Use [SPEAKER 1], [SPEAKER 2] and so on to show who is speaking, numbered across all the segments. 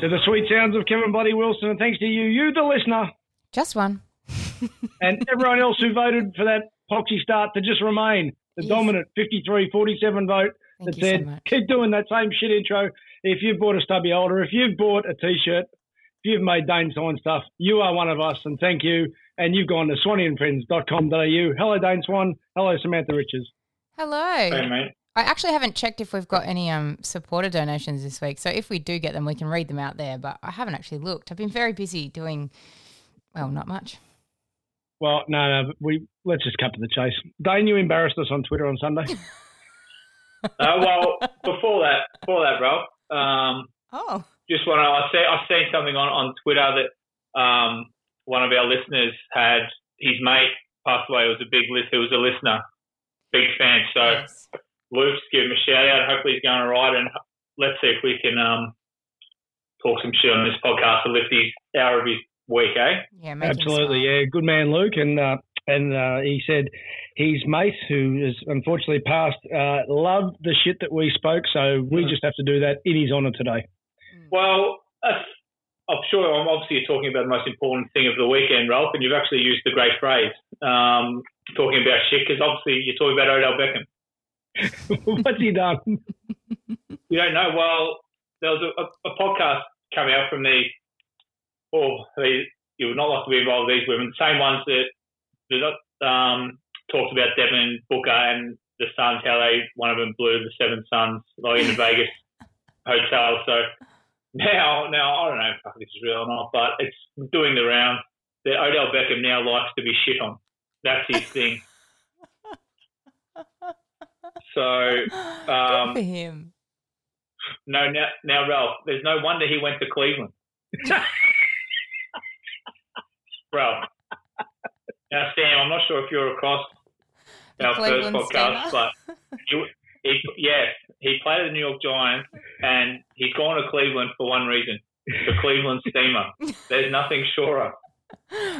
[SPEAKER 1] To the sweet sounds of Kevin Bloody Wilson, and thanks to you, you the listener,
[SPEAKER 2] Just one.
[SPEAKER 1] and everyone else who voted for that poxy start to just remain the
[SPEAKER 2] Yes.
[SPEAKER 1] dominant 53 47 vote
[SPEAKER 2] Thank
[SPEAKER 1] that
[SPEAKER 2] you so
[SPEAKER 1] said,
[SPEAKER 2] much.
[SPEAKER 1] keep doing that same shit intro. If you've bought a stubby holder, if you've bought a t shirt, if you've made Dane Swan stuff, you are one of us, and thank you. And you've gone to swannyandfriends.com.au. Hello, Dane Swan. Hello, Samantha Richards.
[SPEAKER 2] Hello.
[SPEAKER 3] Hey, mate.
[SPEAKER 2] I actually haven't checked if we've got any um supporter donations this week. So if we do get them, we can read them out there. But I haven't actually looked. I've been very busy doing, well, not much.
[SPEAKER 1] Well, no, no, we let's just cut to the chase. Dane, you embarrassed us on Twitter on Sunday.
[SPEAKER 3] Uh, well, before that, before that, bro. um,
[SPEAKER 2] Oh,
[SPEAKER 3] just want to. I see. I seen something on on Twitter that um, one of our listeners had his mate passed away. It was a big list. It was a listener, big fan. So
[SPEAKER 2] yes.
[SPEAKER 3] Luke's give him a shout out. Hopefully he's going all right, and let's see if we can um, talk some shit on this podcast to lift his hour of his week, eh?
[SPEAKER 2] Yeah,
[SPEAKER 1] Absolutely, yeah. Good man, Luke, and uh, and uh, he said his mate, who has unfortunately passed, uh, loved the shit that we spoke. So we
[SPEAKER 3] Mm.
[SPEAKER 1] just have to do that in his honour today.
[SPEAKER 3] Well, that's, I'm sure. I'm obviously you're talking about the most important thing of the weekend, Ralph, and you've actually used the great phrase um, talking about shit because obviously you're talking about Odell Beckham.
[SPEAKER 1] What's he done?
[SPEAKER 3] You don't know. Well, there was a, a, a podcast coming out from the, oh, the, you would not like to be involved with these women, the same ones that, that um, talked about Devin Booker and the Suns, how they, one of them blew the seven Suns like in the Vegas hotel. So now, now I don't know if this is real or not, but it's doing the round. That Odell Beckham now likes to be shit on. That's his thing. So um,
[SPEAKER 2] Good for him.
[SPEAKER 3] no, now, now, Ralph, there's no wonder he went to Cleveland. Ralph. Now, Sam, I'm not sure if you're across our
[SPEAKER 2] Cleveland
[SPEAKER 3] first podcast, but he, he, yes, he played at the New York Giants, and he's gone to Cleveland for one reason: the Cleveland Steamer. There's nothing surer.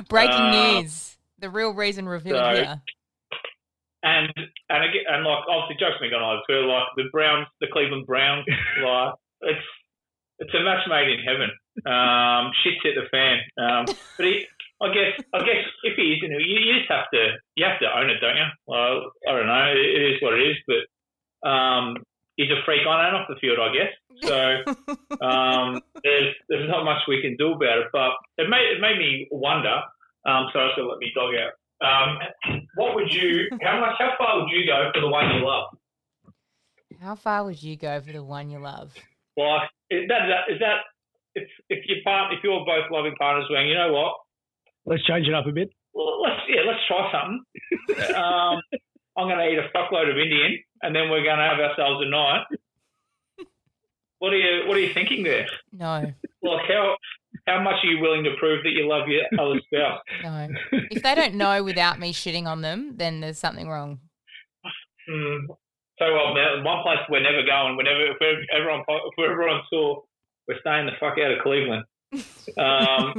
[SPEAKER 2] Breaking
[SPEAKER 3] uh,
[SPEAKER 2] news. The real reason revealed
[SPEAKER 3] so-
[SPEAKER 2] here.
[SPEAKER 3] And and again, and like obviously, jokes me gone on too. Like the Browns, the Cleveland Browns, like it's it's a match made in heaven. Um, shit's hit the fan. Um, but he, I guess, I guess if he is, you, know, you, you just have to you have to own it, don't you? Well, I don't know. It, it is what it is. But um, he's a freak on and off the field, I guess. So um, there's there's not much we can do about it. But it made it made me wonder. Um, so I to let me dog out. Um, what would you? How much? How far would you go for the one you love?
[SPEAKER 2] How far would you go for the one you love?
[SPEAKER 3] Like is that is that, is that if if your part if you're both loving partners going, you know what?
[SPEAKER 1] Let's change it up a bit.
[SPEAKER 3] Well, let's yeah, let's try something. um, I'm going to eat a fuckload of Indian, and then we're going to have ourselves a night. What are you What are you thinking there?
[SPEAKER 2] No,
[SPEAKER 3] Like how how much are you willing to prove that you love your other spouse?
[SPEAKER 2] no. if they don't know without me shitting on them, then there's something wrong.
[SPEAKER 3] Hmm. So well, man, one place we're never going. Whenever if we're ever on if we're ever on tour, we're staying the fuck out of Cleveland. Um,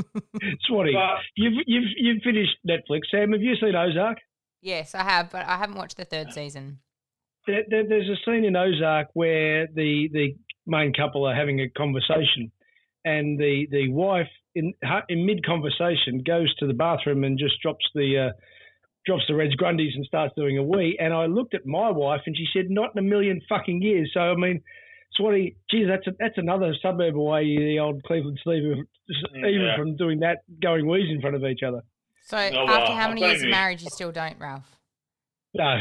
[SPEAKER 1] Swanny,
[SPEAKER 3] but
[SPEAKER 1] you've you've you've finished Netflix. Sam, have you seen Ozark?
[SPEAKER 2] yes, I have, but I haven't watched the third season.
[SPEAKER 1] There, there, there's a scene in Ozark where the the main couple are having a conversation, and the the wife in in mid conversation goes to the bathroom and just drops the uh, drops the Reg Grundies and starts doing a wee. And I looked at my wife and she said, "Not in a million fucking years." So I mean. Swanny, geez, that's a, that's another suburb away, the old Cleveland Steve, even
[SPEAKER 3] Yeah.
[SPEAKER 1] from doing that, going wheeze in front of each other.
[SPEAKER 2] So
[SPEAKER 3] Oh,
[SPEAKER 2] after
[SPEAKER 3] well,
[SPEAKER 2] how many years of marriage, you still don't, Ralph?
[SPEAKER 1] No.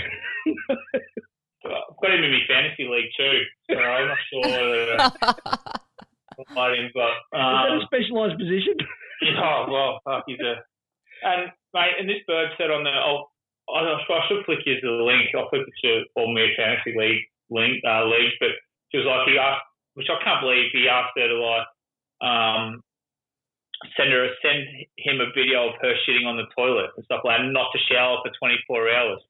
[SPEAKER 3] I've got him in my fantasy league too. So I'm not sure whether to fight him, but
[SPEAKER 1] Is that
[SPEAKER 3] um,
[SPEAKER 1] a specialised position?
[SPEAKER 3] oh well, fuck, he's a. And mate, and this bird said on the, I'll, I, I should flick you the link. I'll flick it to all my fantasy league link uh, leagues, but she was like he asked, which I can't believe he asked her to like um send her send him a video of her shitting on the toilet and stuff like that, not to shower for 24 hours.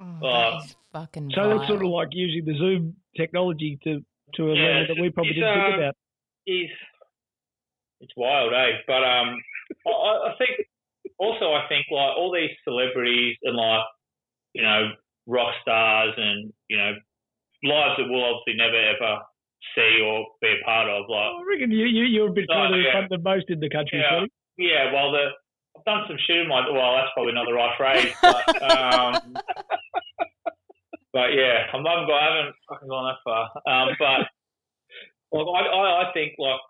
[SPEAKER 2] Oh,
[SPEAKER 3] Uh,
[SPEAKER 2] fucking
[SPEAKER 1] So that's sort of like using the Zoom technology to to a
[SPEAKER 3] Yeah,
[SPEAKER 1] level that we probably didn't think
[SPEAKER 3] uh,
[SPEAKER 1] about.
[SPEAKER 3] He's it's wild, eh? But um, I, I- think also I think like all these celebrities and like you know rock stars and you know lives that we'll obviously never ever see or be a part of. Like
[SPEAKER 1] I reckon you, you you're a bit further in
[SPEAKER 3] yeah.
[SPEAKER 1] than most in the country.
[SPEAKER 3] Yeah.
[SPEAKER 1] Sonny.
[SPEAKER 3] yeah, well the I've done some in my well that's probably not the right phrase, but um, but yeah, I'm not I haven't fucking gone that far. Um, but like I, I think like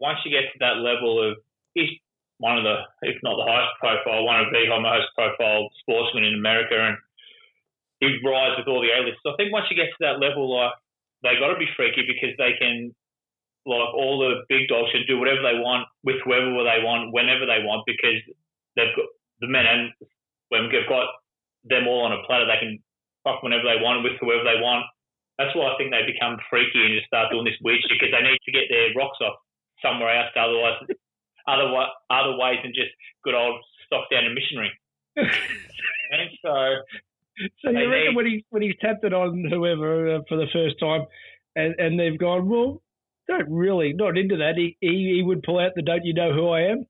[SPEAKER 3] once you get to that level of he's one of the if not the highest profile, one of the most profile sportsmen in America and he rides with all the A-list. So I think once you get to that level, like they got to be freaky because they can, like all the big dogs can do whatever they want with whoever they want, whenever they want, because they've got the men and women have got them all on a platter. They can fuck whenever they want with whoever they want. That's why I think they become freaky and just start doing this weird shit because they need to get their rocks off somewhere else. Otherwise, other other ways than just good old stock down a missionary. and so
[SPEAKER 1] So you reckon
[SPEAKER 3] need-
[SPEAKER 1] when he when he's tapped it on whoever uh, for the first time, and and they've gone, well, don't really not into that. He he, he would pull out the don't you know who I am?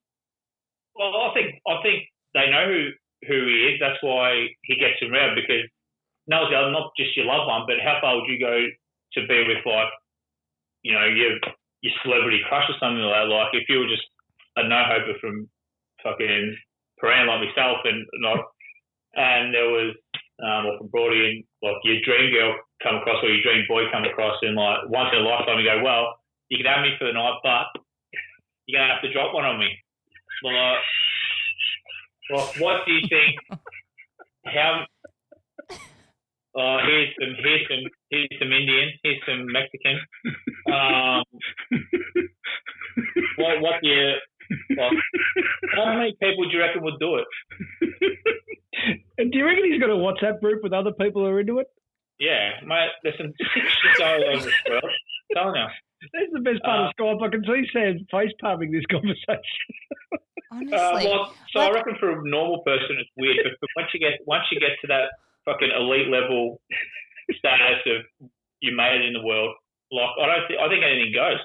[SPEAKER 3] Well, I think I think they know who who he is. That's why he gets around because knows the not just your loved one, but how far would you go to be with like, you know, your your celebrity crush or something like that? Like if you were just a no hoper from fucking Prahran like myself and not, and there was um, or from Brody and like your dream girl come across or your dream boy come across and like once in a lifetime you go, well, you can have me for the night, but you're gonna have to drop one on me. Well, uh, well, what do you think? How? Uh, here's some, here's some, here's some Indian, here's some Mexican. Um, what, what do you? Well, how many people do you reckon would do it?
[SPEAKER 1] And do you reckon he's got a WhatsApp group with other people who are into it?
[SPEAKER 3] Yeah, mate. There's some sick shit all over this world. Telling you.
[SPEAKER 1] That's the best part
[SPEAKER 3] Uh,
[SPEAKER 1] of Skype. I can see Sam face palming this conversation.
[SPEAKER 2] Honestly,
[SPEAKER 3] Uh, well, so I reckon for a normal person it's weird, but, but once you get once you get to that fucking elite level status of you made it in the world, like I don't think I think anything goes.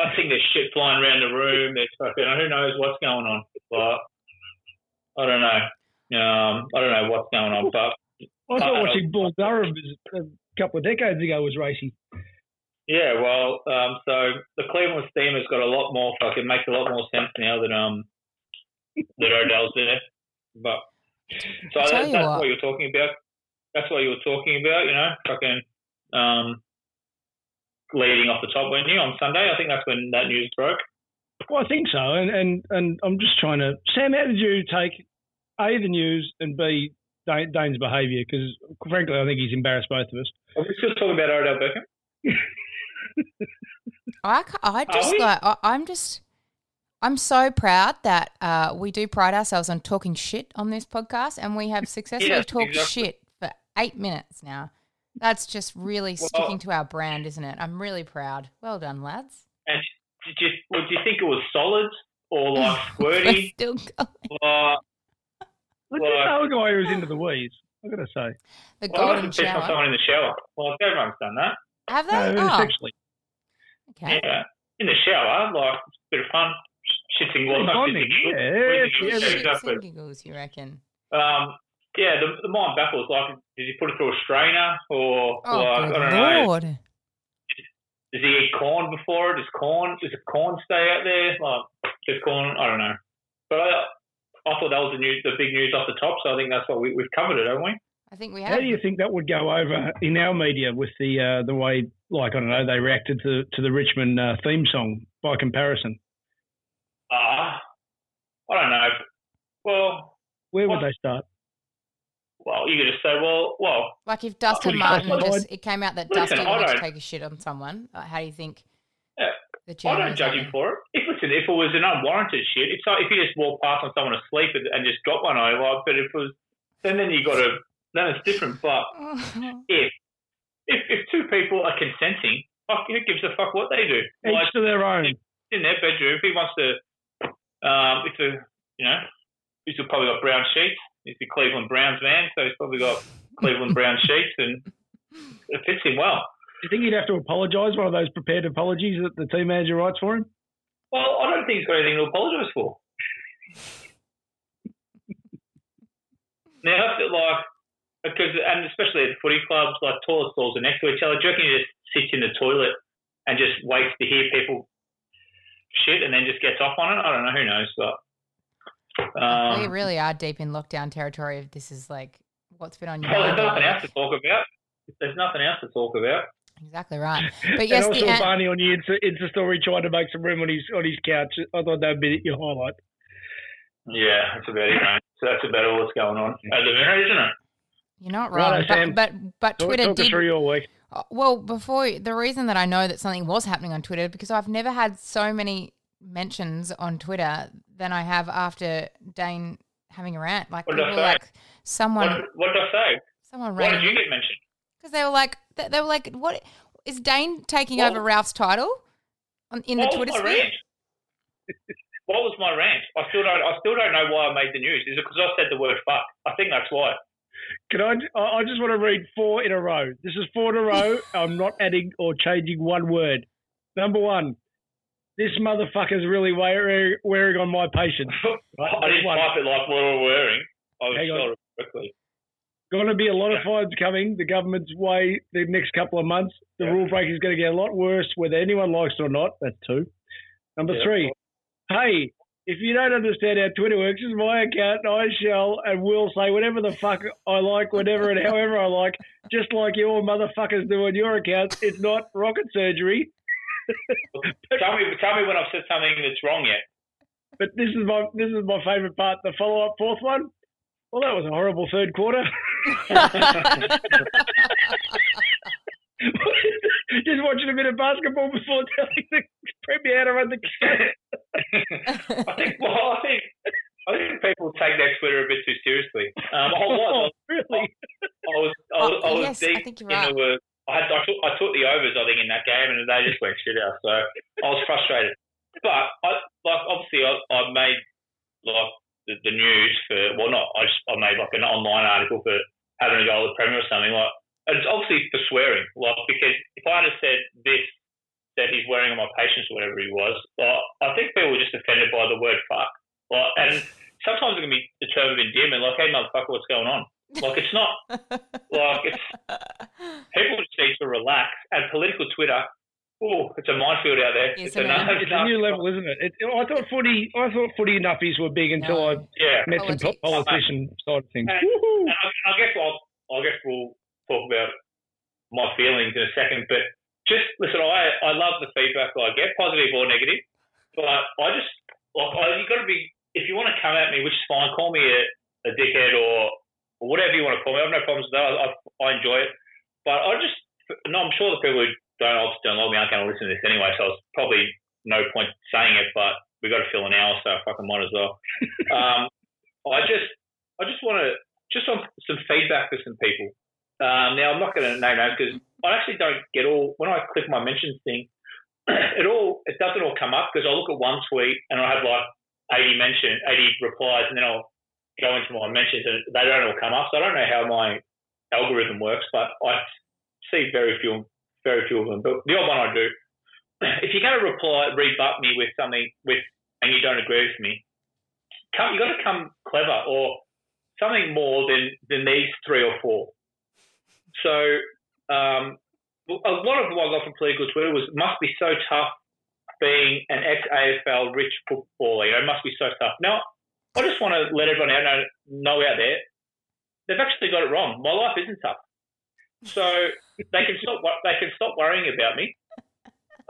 [SPEAKER 3] I think there's shit flying around the room. There's fucking who knows what's going on. But I don't know. Um, I don't know what's going on, but
[SPEAKER 1] I thought
[SPEAKER 3] Uh,
[SPEAKER 1] watching Bull Durham a couple of decades ago was racing.
[SPEAKER 3] yeah. Well, um, so the Cleveland Steam has got a lot more fucking makes a lot more sense now that um that Odell's there. But so that, that's
[SPEAKER 2] what.
[SPEAKER 3] what. you're talking about. That's what you were talking about. You know, fucking um leading off the top, weren't you on Sunday? I think that's when that news broke.
[SPEAKER 1] Well, I think so, and and and I'm just trying to. Sam, how did you take a the news and b Dane's behaviour? Because frankly, I think he's embarrassed both of us.
[SPEAKER 3] Are we still talking about Odell Beckham?
[SPEAKER 2] I, I just like I, I'm just I'm so proud that uh, we do pride ourselves on talking shit on this podcast, and we have successfully
[SPEAKER 3] Yes,
[SPEAKER 2] talked
[SPEAKER 3] exactly.
[SPEAKER 2] shit for eight minutes now. That's just really
[SPEAKER 3] Well-
[SPEAKER 2] sticking to our brand, isn't it? I'm really proud. Well done, lads.
[SPEAKER 3] And did you, well, do you think it was solid or like
[SPEAKER 2] We're
[SPEAKER 3] squirty?
[SPEAKER 2] still going.
[SPEAKER 3] or
[SPEAKER 1] Let's
[SPEAKER 3] Well,
[SPEAKER 1] just know a guy who's into the weeds. I've got to say.
[SPEAKER 2] The
[SPEAKER 3] Well, I
[SPEAKER 2] golden
[SPEAKER 3] like to piss on
[SPEAKER 2] shower.
[SPEAKER 3] someone in the shower. Well, everyone's done that.
[SPEAKER 2] Have they?
[SPEAKER 1] No,
[SPEAKER 2] oh,
[SPEAKER 1] sexually.
[SPEAKER 2] okay.
[SPEAKER 3] Yeah, in the shower, like it's a bit of fun. Shitting, well, not
[SPEAKER 1] Bonding,
[SPEAKER 3] shitting.
[SPEAKER 1] yeah,
[SPEAKER 3] breathing,
[SPEAKER 1] yeah,
[SPEAKER 3] yeah, exactly.
[SPEAKER 2] and giggles, you reckon?
[SPEAKER 3] Um, yeah, the, the mind baffles. Like, did he put it through a strainer or
[SPEAKER 2] Oh,
[SPEAKER 3] like I don't know? Does he eat corn before it? Does corn does the corn stay out there? Like, does corn? I don't know. But I, I thought that was the news, the big news off the top. So I think that's what we, we've covered it, haven't we?
[SPEAKER 2] I think we have.
[SPEAKER 1] How do you think that would go over in our media with the uh, the way, like I don't know, they reacted to to the Richmond uh, theme song by comparison?
[SPEAKER 3] Ah, I don't know. Well,
[SPEAKER 1] Where would
[SPEAKER 3] What?
[SPEAKER 1] they start?
[SPEAKER 3] well, you could just say, well, well,
[SPEAKER 2] Like if Dustin
[SPEAKER 1] pretty
[SPEAKER 2] Martin
[SPEAKER 1] classified.
[SPEAKER 2] just it came out that
[SPEAKER 3] Listen,
[SPEAKER 2] Dustin
[SPEAKER 3] I
[SPEAKER 2] wanted to take a shit on someone, how do you think?
[SPEAKER 3] Yeah.
[SPEAKER 2] The
[SPEAKER 3] I don't judge him for it. If listen, if it was an unwarranted shit, if so, if you just walk past on someone asleep and, and just drop one over, but if it was, then then you got to, then it's different. But if if if two people are consenting, fuck, who gives a fuck what they do?
[SPEAKER 1] Each
[SPEAKER 3] Like
[SPEAKER 1] to their own.
[SPEAKER 3] in their bedroom, if he wants to, um, if the you know, he's probably got brown sheets. He's the Cleveland Browns man, so he's probably got Cleveland Brown sheets, and it fits him well.
[SPEAKER 1] Do you think he'd have to apologise? One of those prepared apologies that the team manager writes for him?
[SPEAKER 3] Well, I don't think he's got anything to apologise for. now, like, because, and especially at footy clubs, like toilet stalls are next to each other. Do you reckon he just sits in the toilet and just waits to hear people shit and then just gets off on it? I don't know. Who knows? But
[SPEAKER 2] we
[SPEAKER 3] um,
[SPEAKER 2] really are deep in lockdown territory. If this is like what's been on your
[SPEAKER 3] well,
[SPEAKER 2] mind.
[SPEAKER 3] there's nothing else to talk about. There's nothing else to talk about.
[SPEAKER 2] Exactly right. But yes,
[SPEAKER 1] and
[SPEAKER 2] the
[SPEAKER 1] also
[SPEAKER 2] an-
[SPEAKER 1] Barney on your Insta, Insta story trying to make some room on his on his couch. I thought that'd be your highlight.
[SPEAKER 3] Yeah, that's about it, mate. So that's about all that's going on at the minute, isn't it?
[SPEAKER 2] you're not
[SPEAKER 1] Righto,
[SPEAKER 2] wrong.
[SPEAKER 1] Sam.
[SPEAKER 2] But but but
[SPEAKER 1] Talk,
[SPEAKER 2] Twitter
[SPEAKER 1] talk us
[SPEAKER 2] did
[SPEAKER 1] through your week.
[SPEAKER 2] Uh, Well, before the reason that I know that something was happening on Twitter because I've never had so many mentions on Twitter than I have after Dane having a rant. Like
[SPEAKER 3] What did I
[SPEAKER 2] people
[SPEAKER 3] say?
[SPEAKER 2] like someone
[SPEAKER 3] What, what did I say?
[SPEAKER 2] someone
[SPEAKER 3] Why did you get mentioned?
[SPEAKER 2] because they were like they, they were like what is Dane taking
[SPEAKER 3] What?
[SPEAKER 2] over Ralph's title on, in the
[SPEAKER 3] what
[SPEAKER 2] Twitter
[SPEAKER 3] was my
[SPEAKER 2] sphere?
[SPEAKER 3] rant? what was my rant? I still don't. I still don't know why I made the news. Is it because I said the word "fuck"? I think that's why.
[SPEAKER 1] Can I? I I just want to read four in a row. This is four in a row. I'm not adding or changing one word. Number one, this motherfucker's really wearing, wearing on my patience. Right,
[SPEAKER 3] I didn't
[SPEAKER 1] one.
[SPEAKER 3] type it like we were wearing. I was
[SPEAKER 1] Hang on.
[SPEAKER 3] spelled it correctly.
[SPEAKER 1] Going to be a lot of fines coming the government's way the next couple of months. The
[SPEAKER 3] Yeah.
[SPEAKER 1] rule breaking is going to get a lot worse, whether anyone likes it or not. That's two. Number
[SPEAKER 3] Yeah.
[SPEAKER 1] three, hey, if you don't understand how Twitter works, it's my account. and I shall and will say whatever the fuck I like, whatever and however I like, just like you all motherfuckers do on your accounts. It's not rocket surgery.
[SPEAKER 3] tell me, tell me when I've said something that's wrong yet.
[SPEAKER 1] But this is my this is my favourite part. The follow up fourth one. Well, that was a horrible third quarter. Just watching a bit of basketball before telling the premier how to run the game.
[SPEAKER 3] I think. Well, I think. I think people take their Twitter a bit too seriously. Um, I was.
[SPEAKER 1] really?
[SPEAKER 3] I was. I was,
[SPEAKER 2] Oh,
[SPEAKER 3] I was
[SPEAKER 2] yes, I think you're
[SPEAKER 3] into a. I had. I took, I took the overs. I think in that game, and they just went shit out. So I was frustrated. But I like obviously I, I made like the, the news for well not I just I made like an online article for having a go at the Premier or something like. And it's obviously for swearing, like because if I had have said this that he's wearing on my patience or whatever he was, like, I think people were just offended by the word fuck. Like, and sometimes it can be a term of endearment, like, hey motherfucker, what's going on? Like it's not like it's people just need to relax. And political Twitter, oh, it's a minefield out there.
[SPEAKER 2] Yes,
[SPEAKER 3] it's a,
[SPEAKER 2] is.
[SPEAKER 1] It's a new level, isn't it? it? I thought footy. I thought footy nuffies were big until I
[SPEAKER 3] Yeah,
[SPEAKER 1] met some
[SPEAKER 2] Politics.
[SPEAKER 1] po- politician side of things.
[SPEAKER 3] And- and I, I guess I'll, I guess we'll talk about my feelings in a second. But just listen, I I love the feedback I get, positive or negative. But I just like I, you got to be if you want to come at me, which is fine. Call me a, a dickhead or, or whatever you want to call me. I have no problems with that. I, I, I enjoy it. But I just no, I'm sure the people who don't obviously don't like me aren't going to listen to this anyway. So it's probably no point saying it. But we got to fill an hour, so I fucking might as well. um, I just I just want to just on some feedback for some people. Um, now I'm not going to name names because I actually don't get all when I click my mentions thing. It all it doesn't all come up because I look at one tweet and I have like 80 mention, 80 replies, and then I'll go into my mentions and they don't all come up. So I don't know how my algorithm works, but I see very few, very few of them. But the odd one I do. If you're going to reply, rebut me with something with, and you don't agree with me, come, you've got to come clever or something more than than these three or four. So um, a lot of what I got from political Twitter was must be so tough being an ex AFL rich footballer. You know, it must be so tough. Now, I just want to let everyone out know, know out there, they've actually got it wrong. My life isn't tough, so they can stop. They can stop worrying about me.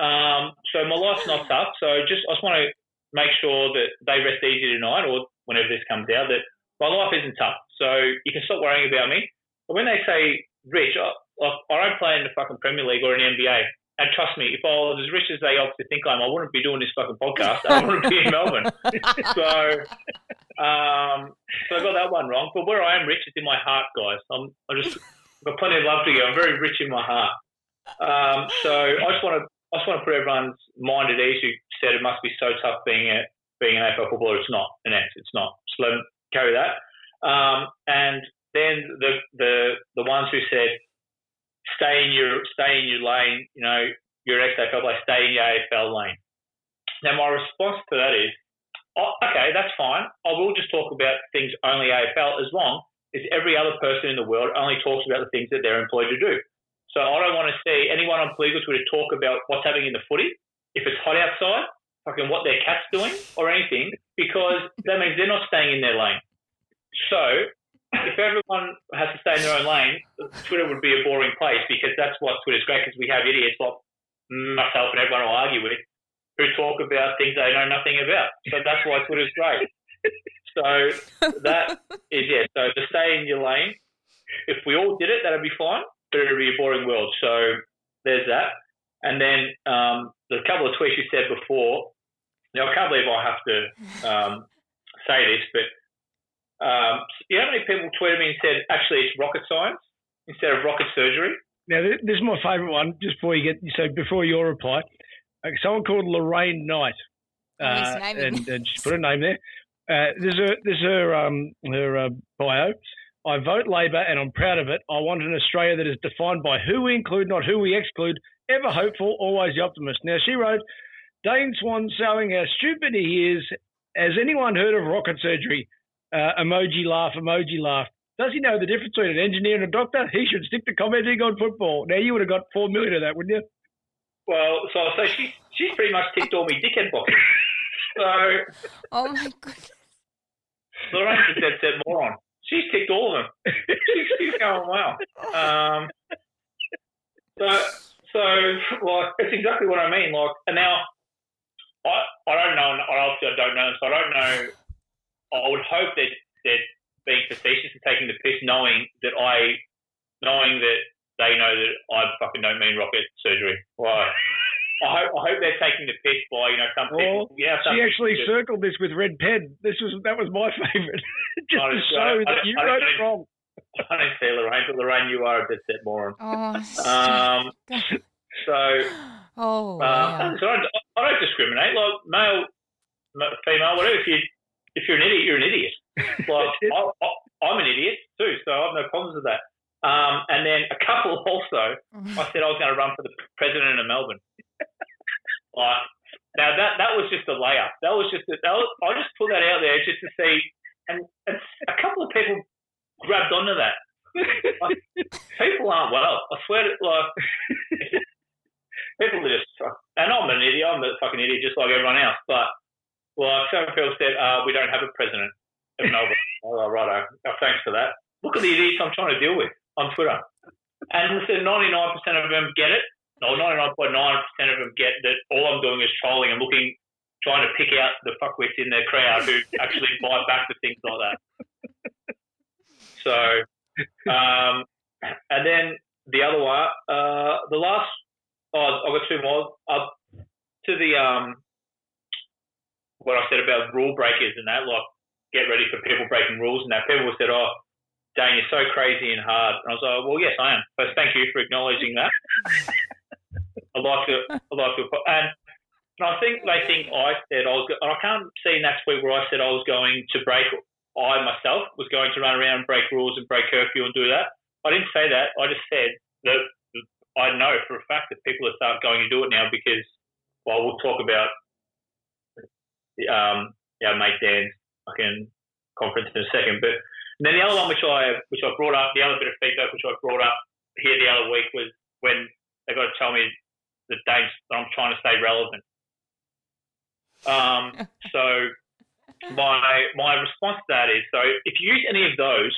[SPEAKER 3] Um, so my life's not tough. So just I just want to make sure that they rest easy tonight, or whenever this comes out, that my life isn't tough. So you can stop worrying about me. But when they say rich, play in the fucking Premier League or in NBA. And trust me, if I was as rich as they obviously think I am, I wouldn't be doing this fucking podcast. I wouldn't be in Melbourne. so, um, so I got that one wrong. But where I am rich is in my heart, guys. I'm, I just I've got plenty of love to give. I'm very rich in my heart. Um, so I just want to I just want to put everyone's mind at ease who said it must be so tough being a being an AFL footballer. It's not, an X. It's not. So carry that. Um, and then the the the ones who said stay in your stay in your lane. You know, your ex-AFL player, stay in your AFL lane. Now, my response to that is, oh, okay, that's fine. I will just talk about things only AFL as long as every other person in the world only talks about the things that they're employed to do. So I don't want to see anyone on political Twitter talk about what's happening in the footy. If it's hot outside, fucking what their cat's doing or anything, because that means they're not staying in their lane. So if everyone has to stay in their own lane, Twitter would be a boring place because that's what Twitter's great because we have idiots like myself and everyone I argue with who talk about things they know nothing about. So that's why Twitter's great. So that is yeah. So to stay in your lane, if we all did it, that'd be fine. But it'd be a boring world. So there's that. And then um, the couple of tweets you said before. Now I can't believe I have to um, say this, but um, you know how many people tweeted me and said, actually, it's rocket science instead of rocket surgery?
[SPEAKER 1] Now, this is my favourite one. Just before you get, so before your reply, uh, someone called Lorraine Knight, uh, and, and she put a name there. Uh, there's a there's her um, her uh, bio. I vote Labor and I'm proud of it. I want an Australia that is defined by who we include, not who we exclude. Ever hopeful, always the optimist. Now she wrote, Dane Swan showing how stupid he is. Has anyone heard of rocket surgery? Uh, emoji laugh, emoji laugh. Does he know the difference between an engineer and a doctor? He should stick to commenting on football. Now you would have got four million of that, wouldn't you?
[SPEAKER 3] Well, so so she she's pretty much ticked all my dickhead boxes. So
[SPEAKER 2] oh my god,
[SPEAKER 3] Lorraine's a dead set moron. She's ticked all of them. she's, she's going well. Um, so so like it's exactly what I mean. Like and now I I don't know. Obviously I don't know. So I don't know I would hope that they're being facetious and taking the piss, knowing that I, knowing that they know that I fucking don't mean rocket surgery. Right. I hope, I hope they're taking the piss by you know some people.
[SPEAKER 1] Well, yeah, some
[SPEAKER 3] she
[SPEAKER 1] actually just, circled this with red pen. This was that was my favourite, just to show that you wrote it wrong.
[SPEAKER 3] I don't see Lorraine, but Lorraine, you are a dead set moron.
[SPEAKER 2] Oh,
[SPEAKER 3] um, so,
[SPEAKER 2] oh,
[SPEAKER 3] uh, so I don't, I don't discriminate. Like male, female, whatever. If you if you're an idiot, you're an idiot. Like I, am an idiot too, so I have no problems with that. Um, and then a couple also, I said I was going to run for the president of Melbourne. like now that that was just a layup. That was just a, that was, I just put that out there just to see, and, and a couple of people grabbed onto that. like, people aren't well. I swear to like people are just. And I'm an idiot. I'm a fucking idiot, just like everyone else. But well, people said uh, we don't have a president of Melbourne. oh, righto. Oh, thanks for that. Look at the idiots I'm trying to deal with on Twitter. And listen, 99% of them get it. No, 99.9% of them get that all I'm doing is trolling and looking, trying to pick out the fuckwits in their crowd who actually buy back to things like that. So, um, and then the other one, uh, the last, oh, I've got two more. Uh, to the um, what I said about rule breakers and that, like get ready for people breaking rules and that. People said, "Oh, Dane, you're so crazy and hard," and I was like, "Well, yes, I am." So thank you for acknowledging that. I like to, I like to, and, and I think they think I said I was, and I can't see in that tweet where I said I was going to break I myself was going to run around and break rules and break curfew and do that. I didn't say that. I just said that I know for a fact that people are start going to do it now because, well, we'll talk about um, our mate Dan's fucking conference in a second. But then the other one which I which I brought up, the other bit of feedback which I brought up here the other week was when they got to tell me the dates that I'm trying to stay relevant. Um, so my my response to that is so if you use any of those,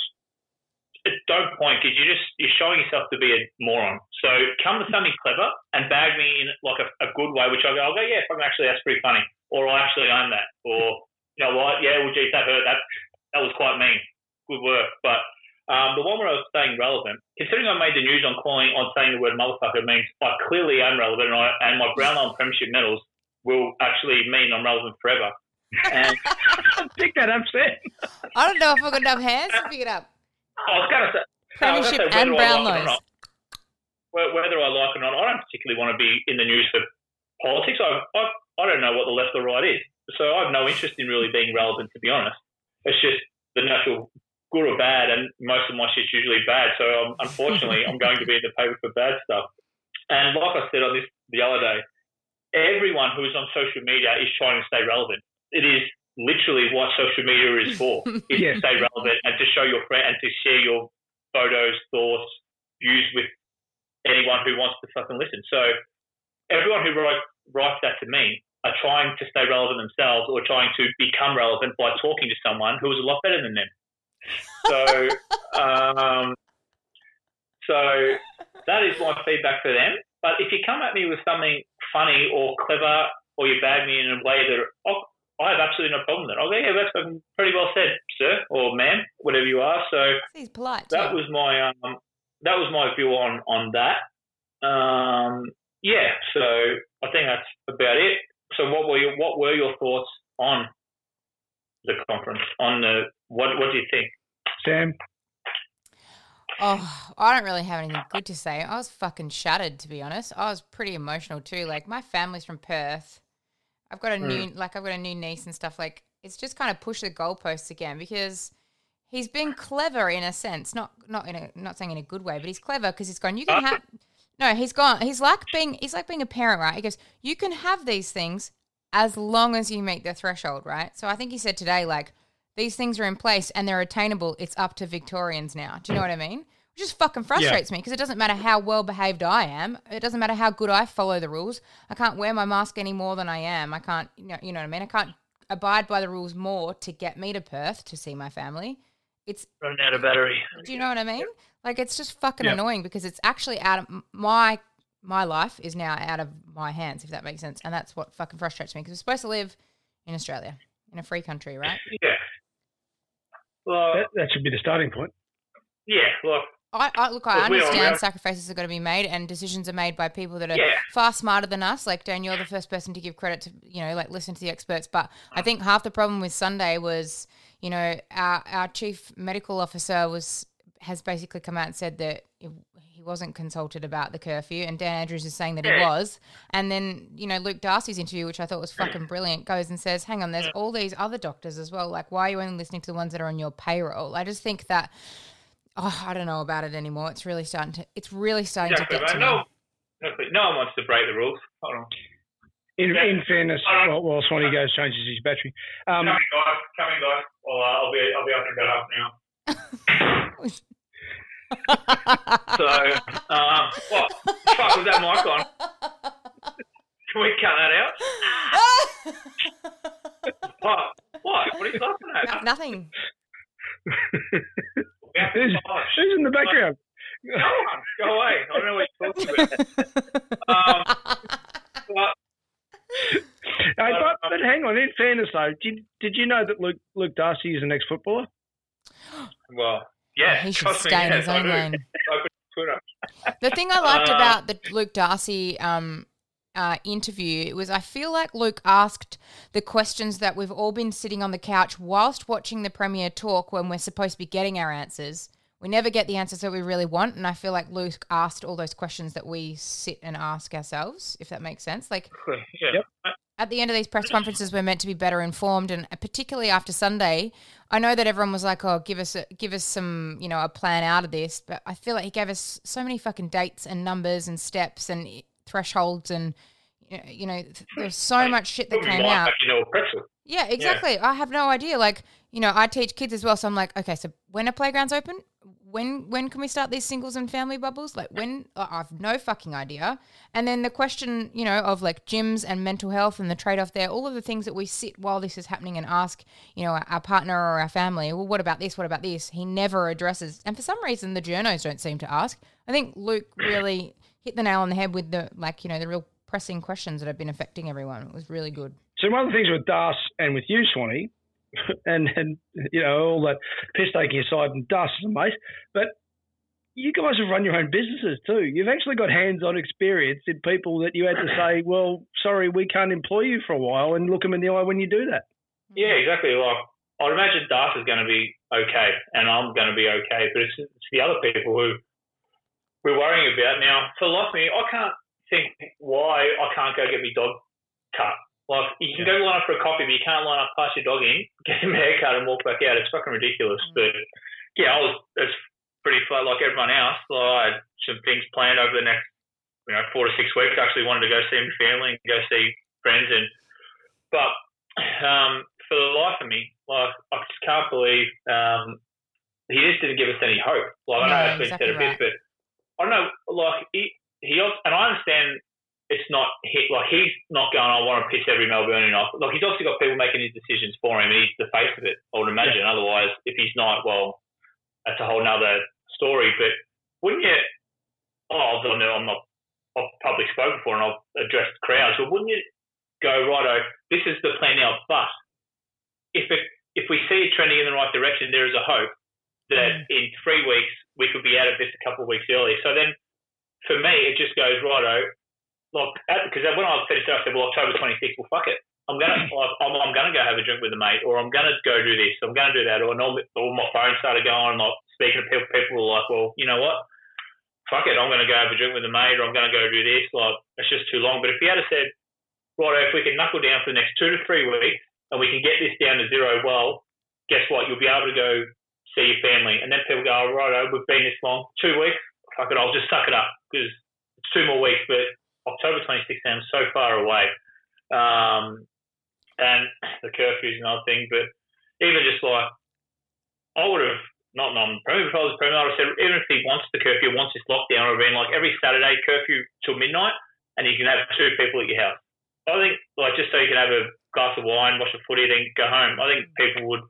[SPEAKER 3] don't point because you're just you're showing yourself to be a moron. So come with something clever and bag me in like a, a good way, which I'll go, I'll go, yeah, fucking actually that's pretty funny, or I actually own that, or you know what, yeah, well, geez, that hurt, that that was quite mean, good work. But um, the one where I was staying relevant, considering I made the news on calling on saying the word motherfucker means I clearly am relevant, and, I, and my Brownlow Premiership medals will actually mean I'm relevant forever. And
[SPEAKER 1] Pick that up, Sam.
[SPEAKER 2] I don't know if I've got enough hands to pick it up.
[SPEAKER 3] I was going to say,
[SPEAKER 2] Premiership
[SPEAKER 3] I
[SPEAKER 2] and
[SPEAKER 3] gonna say whether I like
[SPEAKER 2] Brownlows.
[SPEAKER 3] Whether I like it or not, I don't particularly want to be in the news for politics. I, I, I don't know what the left or right is. So I have no interest in really being relevant, to be honest. It's just the natural good or bad, and most of my shit's usually bad. So um, unfortunately, I'm going to be in the paper for bad stuff. And like I said on this the other day, everyone who is on social media is trying to stay relevant. It is literally what social media is for, is
[SPEAKER 1] Yeah.
[SPEAKER 3] to stay relevant and to show your friend and to share your photos, thoughts, views with anyone who wants to fucking listen. So everyone who write, writes that to me are trying to stay relevant themselves or trying to become relevant by talking to someone who is a lot better than them. So, um, so that is my feedback for them. But if you come at me with something funny or clever, or you bag me in a way that oh, I have absolutely no problem with it, I'll go, yeah, that's pretty well said, sir or ma'am, whatever you are. So
[SPEAKER 2] He's polite.
[SPEAKER 3] that was my um, that was my view on on that. Um, yeah, so I think that's about it. So what were your, what were your thoughts on the conference? On the what what do you think?
[SPEAKER 1] Sam.
[SPEAKER 2] Oh, I don't really have anything good to say. I was fucking shattered, to be honest. I was pretty emotional too. Like my family's from Perth. I've got a mm. new, like I've got a new niece and stuff. Like it's just kind of pushed the goalposts again because he's been clever in a sense, not not in a not saying in a good way, but he's clever because he's gone. You can ah. have. No, he's gone. He's like being he's like being a parent, right? He goes, you can have these things as long as you meet the threshold, right? So I think he said today, like these things are in place and they're attainable. It's up to Victorians now. Do you know what I mean? Which just fucking frustrates me because it doesn't matter how well behaved I am. It doesn't matter how good I follow the rules. I can't wear my mask any more than I am. I can't, you know, you know what I mean? I can't abide by the rules more to get me to Perth to see my family. It's
[SPEAKER 3] Running out of battery.
[SPEAKER 2] do you know what I mean? Like it's just fucking
[SPEAKER 1] Yeah.
[SPEAKER 2] annoying because it's actually out of my my life is now out of my hands if that makes sense, and that's what fucking frustrates me because we're supposed to live in Australia in a free country, right?
[SPEAKER 3] Yeah. Well,
[SPEAKER 1] That, that should be the starting point.
[SPEAKER 3] yeah. Look,
[SPEAKER 2] I, I look, I
[SPEAKER 3] Well, are
[SPEAKER 2] understand sacrifices are going to be made and decisions are made by people that are
[SPEAKER 3] Yeah.
[SPEAKER 2] far smarter than us. Like Dan, you're the first person to give credit to, you know, like listen to the experts. But I mm. think half the problem with Sunday was, you know, our our chief medical officer was has basically come out and said that he wasn't consulted about the curfew, and Dan Andrews is saying that he was. And then you know Luke Darcy's interview, which I thought was fucking brilliant, goes and says, "Hang on, there's all these other doctors as well. Like, why are you only listening to the ones that are on your payroll?" I just think that oh, I don't know about it anymore. It's really starting to. It's really starting
[SPEAKER 3] exactly,
[SPEAKER 2] to get
[SPEAKER 3] mate.
[SPEAKER 2] to me.
[SPEAKER 3] No, exactly. no one wants to break the rules. Hold on.
[SPEAKER 1] In,
[SPEAKER 3] Yeah.
[SPEAKER 1] in fairness, while, while Swanny goes changes his battery. Um,
[SPEAKER 3] coming guys, coming guys. Well, uh, I'll be I'll be up and up now. So, um, what? Fuck, was that mic on? Can we cut that out? What? What? What are you laughing
[SPEAKER 2] No-
[SPEAKER 3] at?
[SPEAKER 2] Nothing.
[SPEAKER 3] We
[SPEAKER 1] who's, who's in the background?
[SPEAKER 3] Go on, go away. I don't know what you're talking about. Um, well,
[SPEAKER 1] Hey, but, but hang on. In fairness, though, did did you know that Luke Luke Darcy is an ex-footballer?
[SPEAKER 3] well, yeah.
[SPEAKER 2] he should
[SPEAKER 3] trust me,
[SPEAKER 2] stay in
[SPEAKER 3] yes,
[SPEAKER 2] his own lane. The thing I liked
[SPEAKER 3] Um,
[SPEAKER 2] about the Luke Darcy um, uh, interview was I feel like Luke asked the questions that we've all been sitting on the couch whilst watching the Premier talk when we're supposed to be getting our answers. We never get the answers that we really want, and I feel like Luke asked all those questions that we sit and ask ourselves, if that makes sense. Like,
[SPEAKER 3] Yeah.
[SPEAKER 1] Yep.
[SPEAKER 2] At the end of these press conferences, we're meant to be better informed, and particularly after Sunday, I know that everyone was like, "Oh, give us a, give us some, you know, a plan out of this." But I feel like he gave us so many fucking dates and numbers and steps and thresholds, and you know, there's so much shit that came out.
[SPEAKER 3] You know, pretzel.
[SPEAKER 2] Yeah, exactly. I have no idea. Like, you know, I teach kids as well, so I'm like, okay, so when are playgrounds open? when when can we start these singles and family bubbles? Like when I've no fucking idea. And then the question, you know, of like gyms and mental health and the trade off there, all of the things that we sit while this is happening and ask, you know, our partner or our family, well, what about this? What about this? He never addresses. And for some reason, the journos don't seem to ask. I think Luke really hit the nail on the head with the like, you know, the real pressing questions that have been affecting everyone. It was really good.
[SPEAKER 1] So one of the things with Das and with you, Swanny, and and you know all that piss taking aside and dust, and mate. But you guys have run your own businesses too. You've actually got hands-on experience in people that you had to say, "Well, sorry, we can't employ you for a while," and look them in the eye when you do that. Mm-hmm.
[SPEAKER 3] Yeah, exactly. Like I'd imagine Das is going to be okay, and I'm going to be okay, but it's, it's the other people who we're worrying about now. For like me, I can't think why I can't go get my dog cut like you can go line up for a coffee, but you can't line up past your dog in, get him a haircut, and walk back out. It's fucking ridiculous. Mm. But yeah, I was it's pretty fun. Like everyone else, like, I had some things planned over the next you know four to six weeks. I actually wanted to go see my family and go see friends, and but um, for the life of me, like I just can't believe um, he just didn't give us any hope. Like I know it's been exactly said a bit, right. but I don't know. Like he, he and I understand it's not he, like he's not going. I want to piss every Melburnian off. Like he's obviously got people making his decisions for him, and he's the face of it. I would imagine. Yeah. Otherwise, if he's not, well, that's a whole nother story. But wouldn't you? Oh, I know I'm not. I've public spoken before, and I've addressed crowds. But wouldn't you go righto? This is the plan now. But if it, if we see it trending in the right direction, there is a hope that mm. in three weeks we could be out of this a couple of weeks early. So then, for me, it just goes righto like because when I finished I said, well, October 26th, well, fuck it. I'm gonna like, I'm, I'm gonna go have a drink with a mate, or I'm gonna go do this, I'm gonna do that, or, no, or my phone started going, I'm like speaking to people. People were like, well, you know what? Fuck it, I'm gonna go have a drink with a mate, or I'm gonna go do this. Like it's just too long. But if you had said, right, if we can knuckle down for the next two to three weeks, and we can get this down to zero, well, guess what? You'll be able to go see your family, and then people go, oh, right, we've been this long, two weeks. Fuck it, I'll just suck it up because it's two more weeks, but October twenty sixth. I'm so far away. Um, and the curfew is another thing, but even just like, I would have not non premier, if I was premier, I would have said, even if he wants the curfew, wants this lockdown, it would have been like every Saturday curfew till midnight, and you can have two people at your house. I think, like, just so you can have a glass of wine, watch a footy, then go home. I think people would.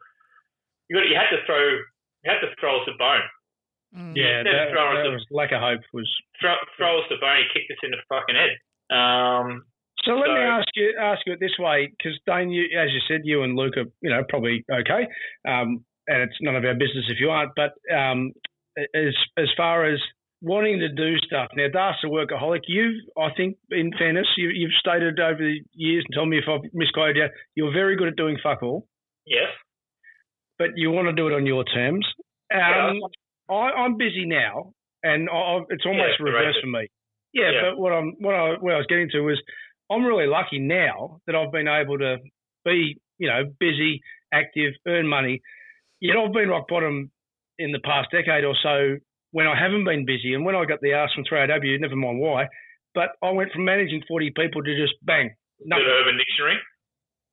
[SPEAKER 3] You got, you had to throw, you had to throw us a bone.
[SPEAKER 1] Mm. Yeah, that, that was lack of hope was
[SPEAKER 3] throw, throw us the bone. He kicked us in the fucking head. Um,
[SPEAKER 1] so let so, me ask you ask you it this way, because Dane, you, as you said, you and Luke are you know probably okay, um, and it's none of our business if you aren't. But um, as as far as wanting to do stuff now, Dar's a workaholic. You've, I think, in fairness, you, have stated over the years, and tell me if I've misquoted you. You're very good at doing fuck all.
[SPEAKER 3] Yes.
[SPEAKER 1] But you want to do it on your terms. Um, yeah. I, am busy now, and I, it's almost yeah, reverse for me. Yeah, yeah, but what I'm what I what I was getting to was I'm really lucky now that I've been able to be you know busy, active, earn money. Yet I've been rock bottom in the past decade or so when I haven't been busy, and when I got the ask from 3AW, never mind why, but I went from managing 40 people to just bang.
[SPEAKER 3] Nothing. Urban Dictionary.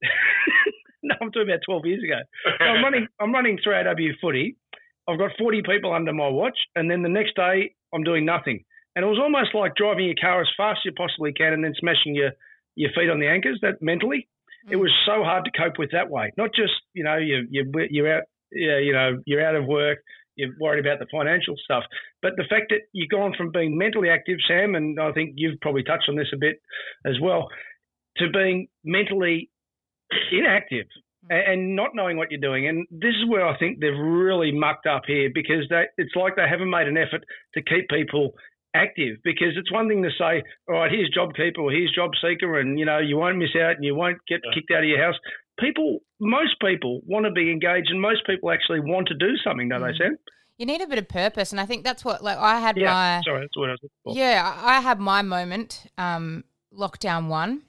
[SPEAKER 1] no, I'm talking about 12 years ago. So I'm running I'm running 3AW footy I've got 40 people under my watch, and then the next day I'm doing nothing. And it was almost like driving your car as fast as you possibly can and then smashing your, your feet on the anchors. That mentally, mm. it was so hard to cope with that way. Not just you know you you you're out you know you're out of work, you're worried about the financial stuff, but the fact that you've gone from being mentally active, Sam, and I think you've probably touched on this a bit as well, to being mentally inactive and not knowing what you're doing. And this is where I think they've really mucked up here because they, it's like they haven't made an effort to keep people active because it's one thing to say, all right, here's JobKeeper or here's JobSeeker and, you know, you won't miss out and you won't get yeah. kicked out of your house. People, most people want to be engaged and most people actually want to do something, don't mm. they, Sam?
[SPEAKER 2] You need a bit of purpose. And I think that's what, like, I had
[SPEAKER 1] yeah.
[SPEAKER 2] my.
[SPEAKER 1] Sorry, that's what I was
[SPEAKER 2] Yeah, I had my moment, um, lockdown one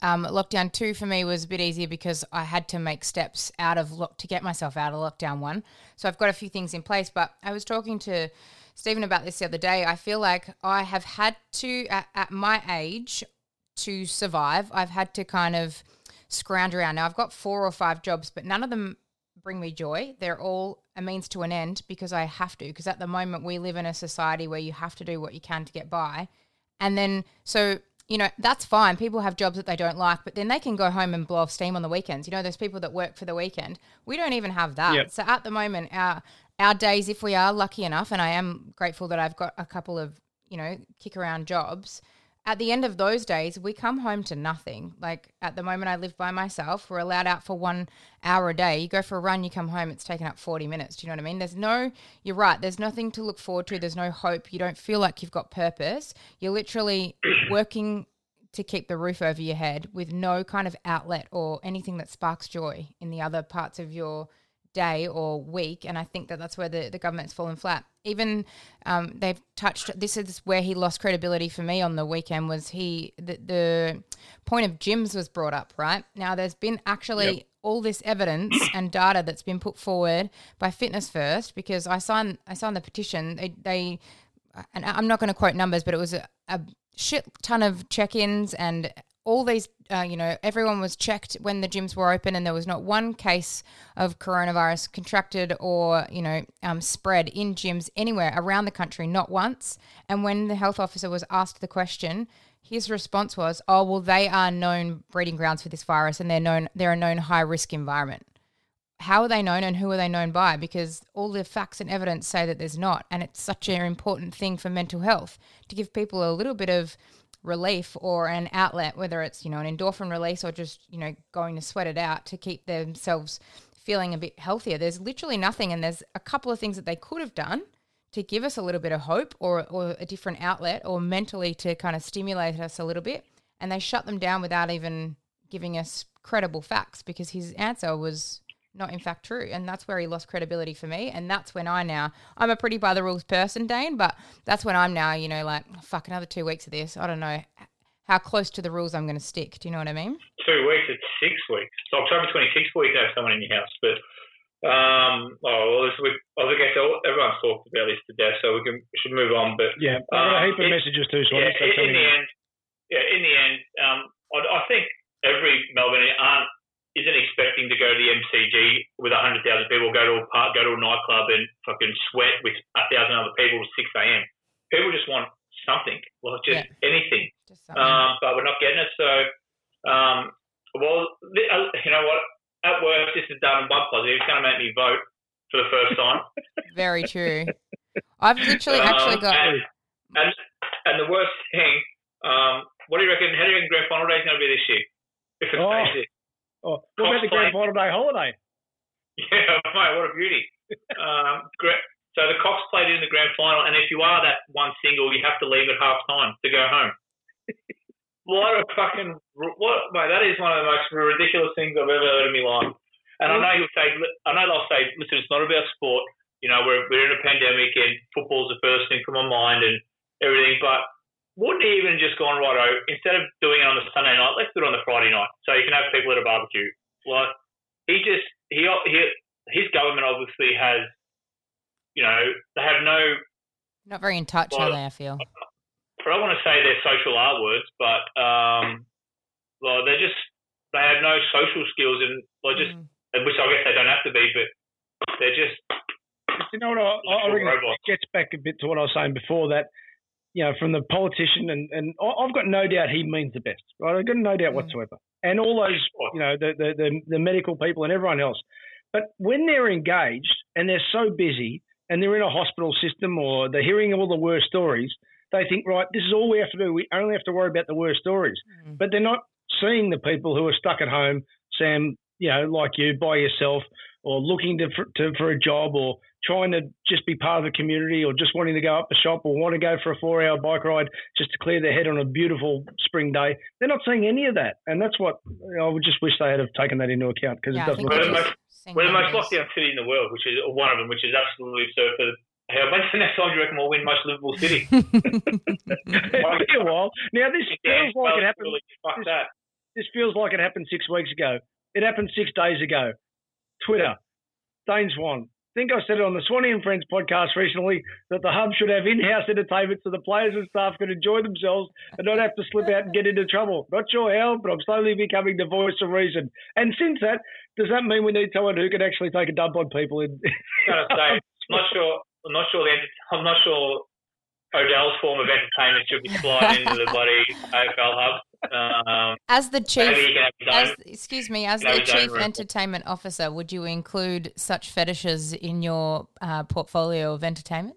[SPEAKER 2] Um, lockdown two for me was a bit easier because I had to make steps out of lock to get myself out of lockdown one. So I've got a few things in place. But I was talking to Stephen about this the other day. I feel like I have had to, at, at my age, to survive, I've had to kind of scrounge around. Now I've got four or five jobs, but none of them bring me joy. They're all a means to an end because I have to. Because at the moment, we live in a society where you have to do what you can to get by. And then, so, you know, that's fine. People have jobs that they don't like, but then they can go home and blow off steam on the weekends. You know, there's people that work for the weekend. We don't even have that.
[SPEAKER 1] Yep.
[SPEAKER 2] So at the moment, our, our days, if we are lucky enough, and I am grateful that I've got a couple of, you know, kick around jobs, at the end of those days, we come home to nothing. Like at the moment, I live by myself. We're allowed out for one hour a day. You go for a run, you come home, it's taken up 40 minutes. Do you know what I mean? There's no, you're right, there's nothing to look forward to. There's no hope. You don't feel like you've got purpose. You're literally working to keep the roof over your head with no kind of outlet or anything that sparks joy in the other parts of your day or week. And I think that that's where the, the government's fallen flat. Even um, they've touched, this is where he lost credibility for me on the weekend was he, the, the point of gyms was brought up, right? Now there's been actually
[SPEAKER 1] Yep.
[SPEAKER 2] all this evidence and data that's been put forward by Fitness First because I signed, I signed the petition. They, they and I'm not going to quote numbers, but it was a, a shit ton of check-ins and all these, uh, you know, everyone was checked when the gyms were open, and there was not one case of coronavirus contracted or you know um, spread in gyms anywhere around the country, not once. And when the health officer was asked the question, his response was, "Oh, well, they are known breeding grounds for this virus, and they're known they're a known high risk environment." how are they known and who are they known by? Because all the facts and evidence say that there's not. And it's such an important thing for mental health to give people a little bit of relief or an outlet, whether it's, you know, an endorphin release or just, you know, going to sweat it out to keep themselves feeling a bit healthier. There's literally nothing. And there's a couple of things that they could have done to give us a little bit of hope or, or a different outlet or mentally to kind of stimulate us a little bit. And they shut them down without even giving us credible facts because his answer was not in fact true. And that's where he lost credibility for me. And that's when I now, I'm a pretty by the rules person, Dane, but that's when I'm now, you know, like, fuck, another two weeks of this. I don't know how close to the rules I'm going to stick. Do you know what I mean?
[SPEAKER 3] Two weeks, it's six weeks. So October 26th, we can have someone in your house. But, um, oh, well, this week, I guess everyone's talked about this to death, so we can we should move on. But
[SPEAKER 1] Yeah, I've got a
[SPEAKER 3] Um,
[SPEAKER 1] heap of messages too, so
[SPEAKER 3] yeah,
[SPEAKER 1] I'll just
[SPEAKER 3] in, in the end, yeah, in the end, um, I, I think every Melbourne aren't isn't expecting to go to the MCG with hundred thousand people, go to a park, go to a nightclub, and fucking sweat with a thousand other people at six a.m. People just want something, like just anything.
[SPEAKER 2] Just something.
[SPEAKER 3] Um, but we're not getting it. So, um, well, th- uh, you know what? At work, this is done one positive. It's going to make me vote for the first time.
[SPEAKER 2] Very true. I've literally actually
[SPEAKER 3] Um,
[SPEAKER 2] got.
[SPEAKER 3] And, and, and the worst thing, um, what do you reckon? How do you reckon grand final day is going to be this year? If it
[SPEAKER 1] Oh.
[SPEAKER 3] stays
[SPEAKER 1] Oh, what about the Grand Final Day holiday?
[SPEAKER 3] Yeah, mate, what a beauty. um, great. So the Cox played in the grand final, and if you are that one single, you have to leave at half time to go home. what a fucking what, mate! That is one of the most ridiculous things I've ever heard in my life. And I know you'll say, I know they'll say, listen, it's not about sport. You know, we're we're in a pandemic, and football's the first thing from my mind, and everything. But wouldn't he even just gone right out instead of doing it on the Sunday night? Let's do it on the Friday night, so you can have people at a barbecue. Like he just he he his government obviously has, you know, they have no.
[SPEAKER 2] Not very in touch, are they? I feel.
[SPEAKER 3] But I don't want to say they're social R words, but um, well, they're just they have no social skills, and like just
[SPEAKER 2] Mm.
[SPEAKER 3] which I guess they don't have to be, but they're just
[SPEAKER 1] You know what? I, I reckon
[SPEAKER 3] robots.
[SPEAKER 1] it gets back a bit to what I was saying before that, you know, from the politician, and, and I've got no doubt he means the best, right? I've got no doubt
[SPEAKER 2] Mm.
[SPEAKER 1] whatsoever. And all those, you know, the, the, the, the medical people and everyone else. But when they're engaged and they're so busy and they're in a hospital system or they're hearing all the worst stories, they think, right, this is all we have to do. We only have to worry about the worst stories.
[SPEAKER 2] Mm.
[SPEAKER 1] But they're not seeing the people who are stuck at home, Sam, you know, like you, by yourself, or looking to, for, to, for a job, or trying to just be part of the community, or just wanting to go up the shop, or want to go for a four-hour bike ride just to clear their head on a beautiful spring day. They're not seeing any of that, and that's what you know, I would just wish they had have taken that into account because
[SPEAKER 2] Yeah,
[SPEAKER 1] it doesn't.
[SPEAKER 2] think
[SPEAKER 3] Well,
[SPEAKER 2] we're
[SPEAKER 3] the
[SPEAKER 2] just
[SPEAKER 3] we're the most
[SPEAKER 2] numbers.
[SPEAKER 3] locked down city in the world, which is one of them, which is absolutely absurd. For how when's the next time do you reckon we'll win most livable City?
[SPEAKER 1] It'll be a while. Now this
[SPEAKER 3] Yeah,
[SPEAKER 1] feels like
[SPEAKER 3] well,
[SPEAKER 1] it happened.
[SPEAKER 3] really, Fuck that.
[SPEAKER 1] This feels like it happened six weeks ago. It happened six days ago. Twitter, Dane Swan. I think I said it on the Swanny and Friends podcast recently that the hub should have in-house entertainment so the players and staff can enjoy themselves and not have to slip out and get into trouble. Not sure how, but I'm slowly becoming the voice of reason. And since that, does that mean we need someone who can actually take a dump on people? In
[SPEAKER 3] I'm not sure. I'm not sure. I'm not sure Odell's form of entertainment should be sliding into the bloody AFL hub. Um,
[SPEAKER 2] As the chief,
[SPEAKER 3] maybe he can have his
[SPEAKER 2] as, excuse me, as the chief entertainment officer, would you include such fetishes in your uh, portfolio of entertainment?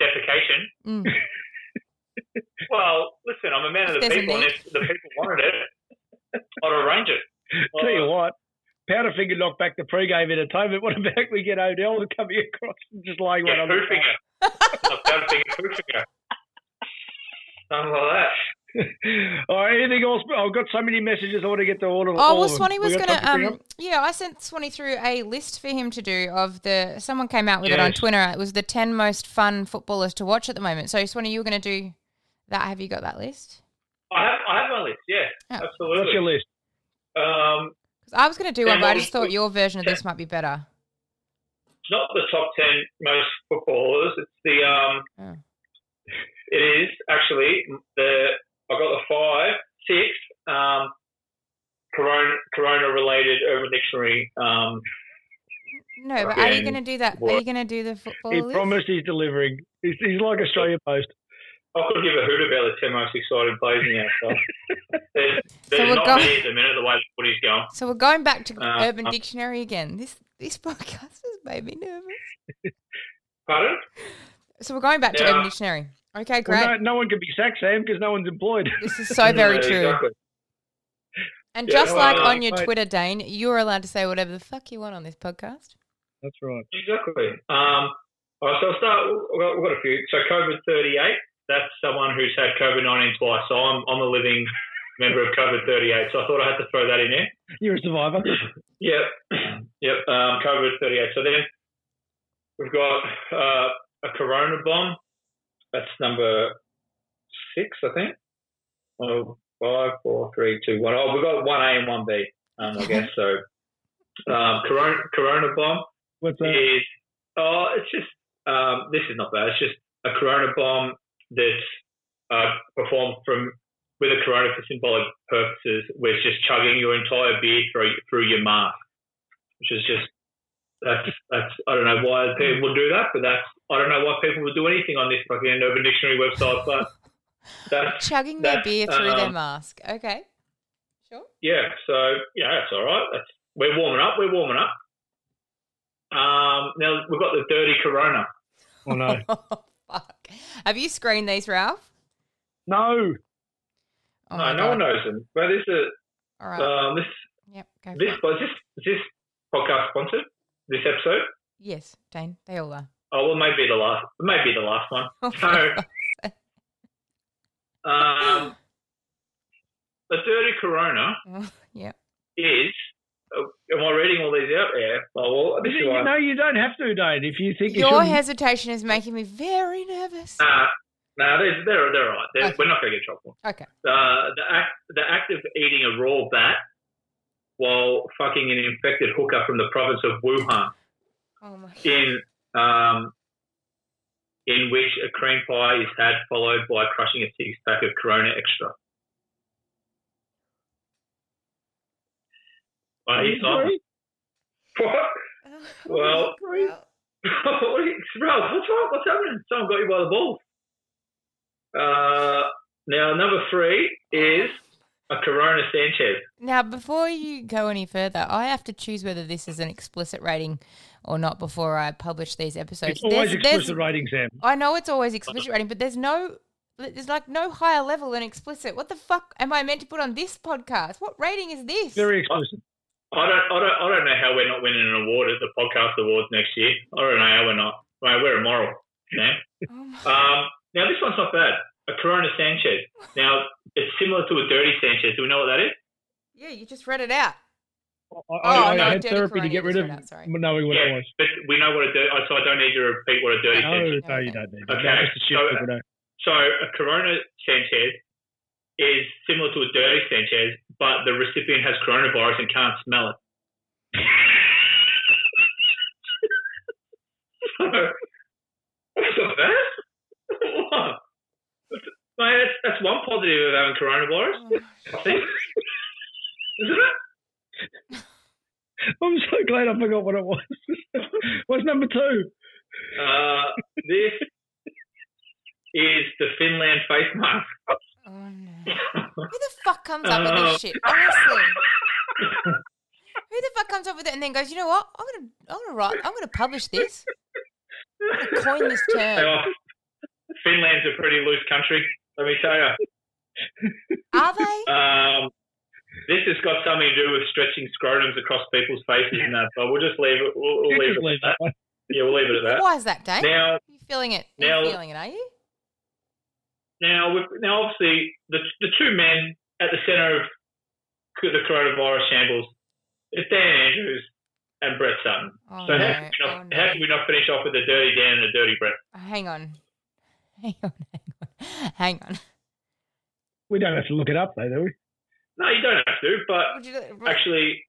[SPEAKER 3] Defecation.
[SPEAKER 2] Mm.
[SPEAKER 3] Well, listen, I'm a man of the
[SPEAKER 2] There's
[SPEAKER 3] people, and if the people wanted it, I'd arrange it.
[SPEAKER 1] Tell you what, Powderfinger knocked back the pre-game entertainment. What about we get Odell to come across and just laying one
[SPEAKER 3] Yeah,
[SPEAKER 1] on the
[SPEAKER 3] poo finger. I've got a finger, finger. Something like that.
[SPEAKER 1] All right, anything else? I've got so many messages I want to get to all of
[SPEAKER 2] Oh
[SPEAKER 1] all
[SPEAKER 2] well,
[SPEAKER 1] them. Swanny
[SPEAKER 2] was
[SPEAKER 1] got
[SPEAKER 2] gonna.
[SPEAKER 1] something to bring
[SPEAKER 2] Um, yeah, I sent Swanny through a list for him to do of the. Someone came out with it on Twitter. It was the ten most fun footballers to watch at the moment. So Swanny, you were going to do that. Have you got that list?
[SPEAKER 3] I have, I have my list. Yeah,
[SPEAKER 2] Oh.
[SPEAKER 3] absolutely.
[SPEAKER 1] What's your list?
[SPEAKER 3] Um,
[SPEAKER 2] 'Cause I was going to do
[SPEAKER 3] Ten
[SPEAKER 2] one, but I just thought your version of this might be better.
[SPEAKER 3] it's not the top ten most footballers. It's the um.
[SPEAKER 2] Oh.
[SPEAKER 3] It is actually the. I got the five, six. Um, corona corona related Urban Dictionary. Um,
[SPEAKER 2] No, but are you going to do that? Are you going to do the football
[SPEAKER 1] He
[SPEAKER 2] list?
[SPEAKER 1] promised he's delivering. He's, he's like Australia Post.
[SPEAKER 3] I could give a hoot about the ten most exciting players in the NFL. there's
[SPEAKER 2] So
[SPEAKER 3] there's
[SPEAKER 2] we're
[SPEAKER 3] not
[SPEAKER 2] go-
[SPEAKER 3] many at the minute. The way the footy's going.
[SPEAKER 2] So we're going back to
[SPEAKER 3] Uh,
[SPEAKER 2] Urban
[SPEAKER 3] uh,
[SPEAKER 2] Dictionary again. This this podcast has made me nervous.
[SPEAKER 3] Pardon?
[SPEAKER 2] So we're going back to Urban Dictionary. Okay, great.
[SPEAKER 1] Well, no, no one can be sacked, Sam, because no one's employed.
[SPEAKER 2] This is so very
[SPEAKER 3] Yeah,
[SPEAKER 2] true.
[SPEAKER 3] Exactly.
[SPEAKER 2] And
[SPEAKER 3] Yeah,
[SPEAKER 2] just like
[SPEAKER 3] well,
[SPEAKER 2] on your
[SPEAKER 1] mate.
[SPEAKER 2] Twitter, Dane, you're allowed to say whatever the fuck you want on this podcast.
[SPEAKER 1] That's right.
[SPEAKER 3] Exactly. Um, all right, so I'll start. We've got, we've got a few. So COVID 38. That's someone who's had COVID 19 twice. So I'm, I'm a living member of COVID 38. So I thought I had to throw that in there.
[SPEAKER 1] You're a survivor.
[SPEAKER 3] Yep. Yep. Um, COVID 38. So then we've got uh, a Corona bomb. That's number six, I think. Oh, five, four, three, two, one. Oh, we've got one A and one B, um, I guess. So um, Corona, Corona bomb
[SPEAKER 1] What's that?
[SPEAKER 3] is oh, it's just um, this is not bad. It's just a Corona bomb that's uh, performed from with a Corona for symbolic purposes, where it's just chugging your entire beer through through your mask, which is just that's that's I don't know why people would do that, but that's I don't know why people would do anything on this fucking Urban Dictionary website, but that's
[SPEAKER 2] Chugging their beer through their
[SPEAKER 3] um,
[SPEAKER 2] mask. Okay. Sure.
[SPEAKER 3] yeah. So yeah, that's all right. That's we're warming up. We're warming up. Um, now we've got the dirty Corona.
[SPEAKER 1] Oh, no.
[SPEAKER 2] fuck. Have you screened these, Ralph?
[SPEAKER 1] No.
[SPEAKER 2] Oh
[SPEAKER 3] no, no
[SPEAKER 2] God.
[SPEAKER 3] one knows them. But this is
[SPEAKER 2] All right.
[SPEAKER 3] um, this
[SPEAKER 2] yep. Go
[SPEAKER 3] this was this is this podcast sponsored. This episode.
[SPEAKER 2] Yes, Dane. They all are.
[SPEAKER 3] Oh well, maybe the last. Maybe the last one.
[SPEAKER 2] Oh,
[SPEAKER 3] So um, the dirty Corona
[SPEAKER 2] yep.
[SPEAKER 3] is. Uh, am I reading all these out there? Oh, well, this
[SPEAKER 1] You
[SPEAKER 3] why.
[SPEAKER 1] know, you don't have to, Dane, if you think
[SPEAKER 2] Your
[SPEAKER 1] shouldn't.
[SPEAKER 2] hesitation is making me very nervous.
[SPEAKER 3] Nah, nah, they're they're, they're all right. They're,
[SPEAKER 2] Okay.
[SPEAKER 3] We're not going to get trouble.
[SPEAKER 2] Okay.
[SPEAKER 3] Uh, the act the act of eating a raw bat while fucking an infected hooker from the province of Wuhan
[SPEAKER 2] Oh my.
[SPEAKER 3] in um, in which a cream pie is had followed by crushing a six pack of Corona Extra? He's silent. What? Well,
[SPEAKER 2] Well,
[SPEAKER 3] Ralph, what's wrong? What's happening? Someone got you by the balls. Uh, now, number three is a Corona Sanchez.
[SPEAKER 2] Now, before you go any further, I have to choose whether this is an explicit rating or not before I publish these episodes.
[SPEAKER 1] It's always
[SPEAKER 2] There's- there's-
[SPEAKER 1] explicit rating, Sam.
[SPEAKER 2] I know it's always explicit rating, but there's no, there's like no higher level than explicit. What the fuck am I meant to put on this podcast? What rating is this?
[SPEAKER 1] Very explicit.
[SPEAKER 3] I don't, I don't, I don't know how we're not winning an award at the podcast awards next year. I don't know how we're not. Mate, we're immoral. Yeah.
[SPEAKER 2] Oh
[SPEAKER 3] Um, now this one's not bad. A Corona Sanchez. Now it's similar to a dirty Sanchez. Do we know what that is?
[SPEAKER 2] yeah, you just read it out.
[SPEAKER 1] I,
[SPEAKER 2] Oh,
[SPEAKER 1] I, I had
[SPEAKER 2] dirty
[SPEAKER 1] therapy to get rid of
[SPEAKER 2] just read out, sorry.
[SPEAKER 1] knowing what it was.
[SPEAKER 3] but we know what a dirty. So I don't need to repeat what a dirty
[SPEAKER 1] No,
[SPEAKER 3] Sanchez.
[SPEAKER 1] no, you don't need.
[SPEAKER 3] Okay,
[SPEAKER 1] That's the
[SPEAKER 3] so-
[SPEAKER 1] people know.
[SPEAKER 3] So a Corona Sanchez is similar to a dirty Sanchez, but the recipient has coronavirus and can't smell it. so, what's not bad? What? Mate, that's, that's one positive of having coronavirus, oh I think. Isn't it?
[SPEAKER 1] I'm so glad I forgot what it was. What's number two?
[SPEAKER 3] Uh, this is the Finland face mask.
[SPEAKER 2] Oh no. Who the fuck comes up with this shit? Honestly. Who the fuck comes up with it and then goes, you know what? I'm gonna I'm gonna write I'm gonna publish this. I'm gonna coin this term.
[SPEAKER 3] Oh, Finland's a pretty loose country, let me tell you.
[SPEAKER 2] Are they?
[SPEAKER 3] Um, this has got something to do with stretching scrotums across people's faces and that, but we'll just leave it. We'll, we'll leave it
[SPEAKER 1] leave
[SPEAKER 3] at that.
[SPEAKER 1] that.
[SPEAKER 3] Yeah, we'll leave it at that.
[SPEAKER 2] Why is that, Dave?
[SPEAKER 3] Now,
[SPEAKER 2] you feeling it?
[SPEAKER 3] now-
[SPEAKER 2] You're feeling it, are you?
[SPEAKER 3] now, we've, now, obviously, the the two men at the centre of the coronavirus shambles is Dan Andrews and Brett Sutton.
[SPEAKER 2] Oh,
[SPEAKER 3] So
[SPEAKER 2] no.
[SPEAKER 3] how, can we not,
[SPEAKER 2] Oh, no.
[SPEAKER 3] how can we not finish off with a dirty Dan and a dirty Brett?
[SPEAKER 2] Hang on. Hang on, hang on. Hang on.
[SPEAKER 1] We don't have to look it up, though, do we?
[SPEAKER 3] No, you don't have to, but actually,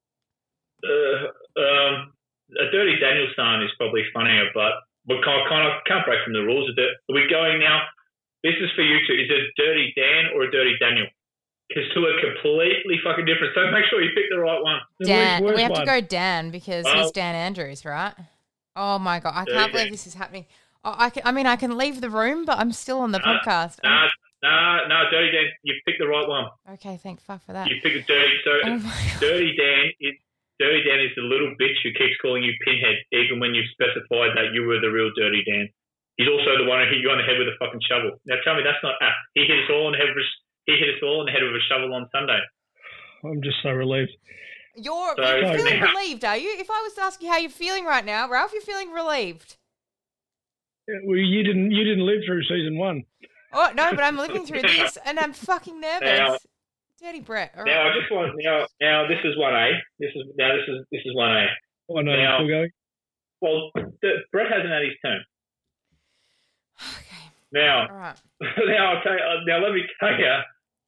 [SPEAKER 3] uh, um, a dirty Daniel sign is probably funnier, but we can't, kind of can't break from the rules of it. Are we going now? This is for you two. Is it dirty Dan or a dirty Daniel? Because two are completely fucking different. So make sure you pick the right one.
[SPEAKER 1] The
[SPEAKER 2] Dan,
[SPEAKER 1] worst
[SPEAKER 2] we have
[SPEAKER 1] one.
[SPEAKER 2] to go Dan because
[SPEAKER 3] Oh.
[SPEAKER 2] he's Dan Andrews, right? Oh my god, I
[SPEAKER 3] There
[SPEAKER 2] can't
[SPEAKER 3] you go.
[SPEAKER 2] believe this is happening. Oh, I can, I mean, I can leave the room, but I'm still on the
[SPEAKER 3] No,
[SPEAKER 2] podcast.
[SPEAKER 3] Nah, nah, nah, dirty Dan. You picked the right one.
[SPEAKER 2] Okay, thank fuck for that.
[SPEAKER 3] You picked a dirty. So
[SPEAKER 2] Oh
[SPEAKER 3] dirty Dan is dirty Dan is the little bitch who keeps calling you pinhead, even when you've specified that you were the real dirty Dan. He's also the one who hit you on the head with a fucking shovel. Now tell me that's not apt. He hit us all on the head with he hit us all on the head with a shovel on Sunday.
[SPEAKER 1] I'm just so relieved.
[SPEAKER 2] You're,
[SPEAKER 3] So-
[SPEAKER 2] you're feeling
[SPEAKER 3] now-
[SPEAKER 2] relieved, are you? If I was to ask you how you're feeling right now, Ralph, you're feeling relieved.
[SPEAKER 1] Yeah, Well, you didn't. You didn't live through season one.
[SPEAKER 2] Oh no, but I'm living through this, and I'm fucking nervous.
[SPEAKER 3] Now-
[SPEAKER 2] Dirty Brett. All
[SPEAKER 3] Now
[SPEAKER 2] right.
[SPEAKER 3] I just want now now this is one A. This is now this is this is one A.
[SPEAKER 1] Oh no,
[SPEAKER 3] Now-
[SPEAKER 1] still going.
[SPEAKER 3] Well, the, Brett hasn't had his turn.
[SPEAKER 2] Okay.
[SPEAKER 3] Now
[SPEAKER 2] All right.
[SPEAKER 3] now I'll tell you, uh, now let me tell you,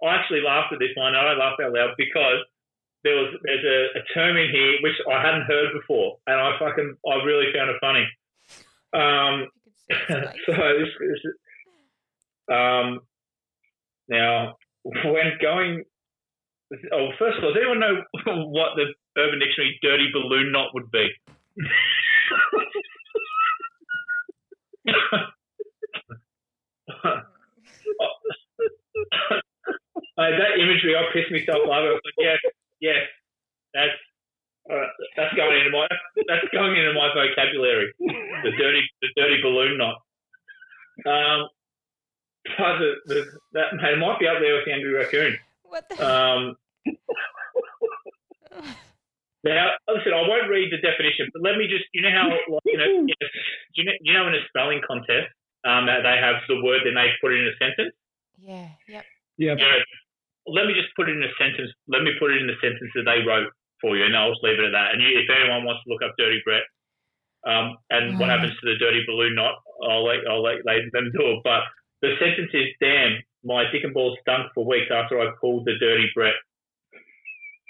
[SPEAKER 3] I actually laughed at this one. I don't laugh out loud because there was there's a, a term in here which I hadn't heard before, and I fucking I really found it funny. Um,
[SPEAKER 2] you could see his
[SPEAKER 3] so this, this um now when going. Oh, first of all, does anyone know what the Urban Dictionary dirty balloon knot would be? Uh, that imagery, I pissed myself was like, yes, that's uh, that's going into my that's going into my vocabulary. The dirty the dirty balloon knot. Um, but the, the, that mate, it might be up there with the angry raccoon.
[SPEAKER 2] What the?
[SPEAKER 3] Um, now, listen, I won't read the definition, but let me just, you know how, like, you know, you know, you know, you know in a spelling contest, um, that they have the word that they put it in a sentence.
[SPEAKER 2] yeah. Yep.
[SPEAKER 1] Yeah.
[SPEAKER 3] You know, let me just put it in a sentence. Let me put it in the sentence that they wrote for you, and I'll just leave it at that. And you, if anyone wants to look up Dirty Brett, um, and what
[SPEAKER 2] Mm.
[SPEAKER 3] happens to the dirty balloon knot, I'll let I'll let, let them do it. But the sentence is, "Damn, my dick and balls stunk for weeks after I pulled the Dirty Brett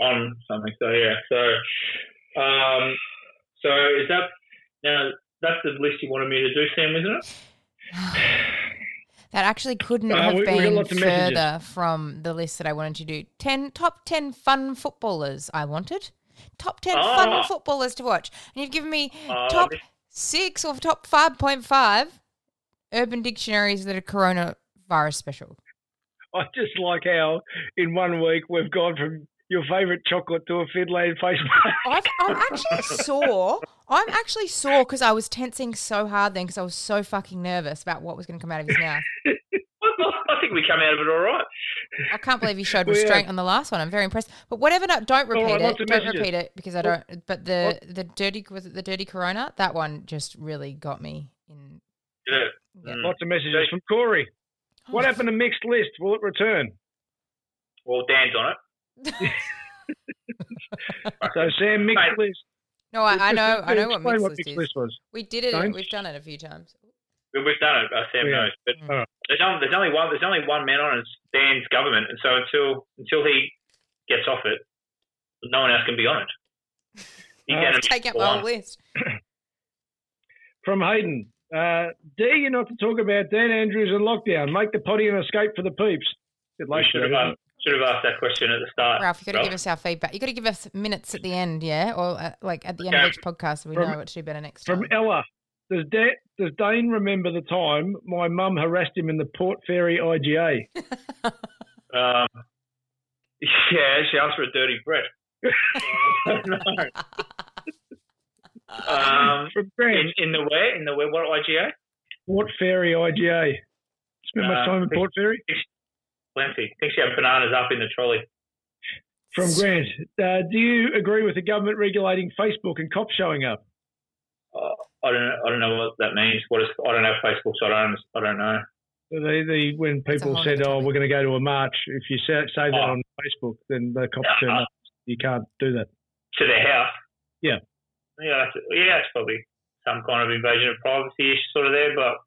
[SPEAKER 3] on something." So yeah, so um, so is that now? that's the list you wanted me to do, Sam, isn't it?
[SPEAKER 2] That actually couldn't
[SPEAKER 1] Uh,
[SPEAKER 2] have
[SPEAKER 1] we-
[SPEAKER 2] been further from the list that I wanted to do. Ten top ten fun footballers I wanted. Top ten
[SPEAKER 3] Ah.
[SPEAKER 2] fun footballers to watch. And you've given me
[SPEAKER 3] Oh,
[SPEAKER 2] top six or top five point five urban dictionaries that are coronavirus special.
[SPEAKER 1] I just like how in one week we've gone from your favourite chocolate to a Finland face mask.
[SPEAKER 2] I've, I'm actually sore. I'm actually sore because I was tensing so hard then because I was so fucking nervous about what was going to come out of his mouth.
[SPEAKER 3] I think we come out of it all right.
[SPEAKER 2] I can't believe you showed
[SPEAKER 1] Well, yeah.
[SPEAKER 2] restraint on the last one. I'm very impressed. But whatever, no, don't repeat
[SPEAKER 1] right,
[SPEAKER 2] it. Don't repeat it because I oh, don't. But the oh. the dirty was it the dirty Corona? That one just really got me in.
[SPEAKER 3] Yeah.
[SPEAKER 2] Yeah.
[SPEAKER 3] Mm.
[SPEAKER 1] Lots of messages from Corey. What
[SPEAKER 2] Oh,
[SPEAKER 1] happened to mixed list? Will it return?
[SPEAKER 3] Well, Dan's on it.
[SPEAKER 1] So Sam, mixed
[SPEAKER 3] Mate.
[SPEAKER 1] list.
[SPEAKER 2] No, I, I know. I know what mixed
[SPEAKER 1] what
[SPEAKER 2] list
[SPEAKER 1] mixed
[SPEAKER 2] is.
[SPEAKER 1] list was.
[SPEAKER 2] We did it.
[SPEAKER 1] Don't.
[SPEAKER 2] We've done it a few times.
[SPEAKER 3] We- We've done it. Uh, Sam
[SPEAKER 1] Yeah.
[SPEAKER 3] knows, but
[SPEAKER 2] Mm.
[SPEAKER 3] There's only, there's only one. There's only one man on it. It's Dan's government, and so until until he gets off it, no one else can be on it. He's
[SPEAKER 1] Uh,
[SPEAKER 3] down in
[SPEAKER 2] Take up the whole list.
[SPEAKER 1] From Hayden. Uh, dare you not to talk about Dan Andrews and lockdown? Make the potty an escape for the peeps. Bit
[SPEAKER 3] We should have
[SPEAKER 1] that,
[SPEAKER 3] asked, should have asked that question at the start.
[SPEAKER 2] Ralph, you've got to
[SPEAKER 3] Ralph.
[SPEAKER 2] give us our feedback. You've got to give us minutes at the end, yeah, or uh, like at the end
[SPEAKER 3] Okay.
[SPEAKER 2] of each podcast, so we
[SPEAKER 1] From-
[SPEAKER 2] know what to do better next
[SPEAKER 1] From
[SPEAKER 2] time.
[SPEAKER 1] Ella. Does, da- does Dane remember the time my mum harassed him in the Port Fairy IGA?
[SPEAKER 3] Um, yeah, she asked for a dirty bread. um,
[SPEAKER 1] From Grant.
[SPEAKER 3] in, in the where? In the where? What IGA?
[SPEAKER 1] Port Fairy IGA. Spent much
[SPEAKER 3] Uh,
[SPEAKER 1] time in Port Fairy?
[SPEAKER 3] Plenty. think she had bananas up in the trolley.
[SPEAKER 1] From Grant. Uh, do you agree with the government regulating Facebook and cops showing up?
[SPEAKER 3] Uh, I don't. know- I don't know what that means. What is? I don't have Facebook, so I don't. I don't know.
[SPEAKER 1] They, they, when people said, "Oh, we're going to go to a march," if you say, say that
[SPEAKER 3] Oh.
[SPEAKER 1] on Facebook, then the cops turn up. You can't do that.
[SPEAKER 3] To their house.
[SPEAKER 1] Yeah.
[SPEAKER 3] Yeah. That's, yeah. It's probably some kind of invasion of privacy issue sort of there, but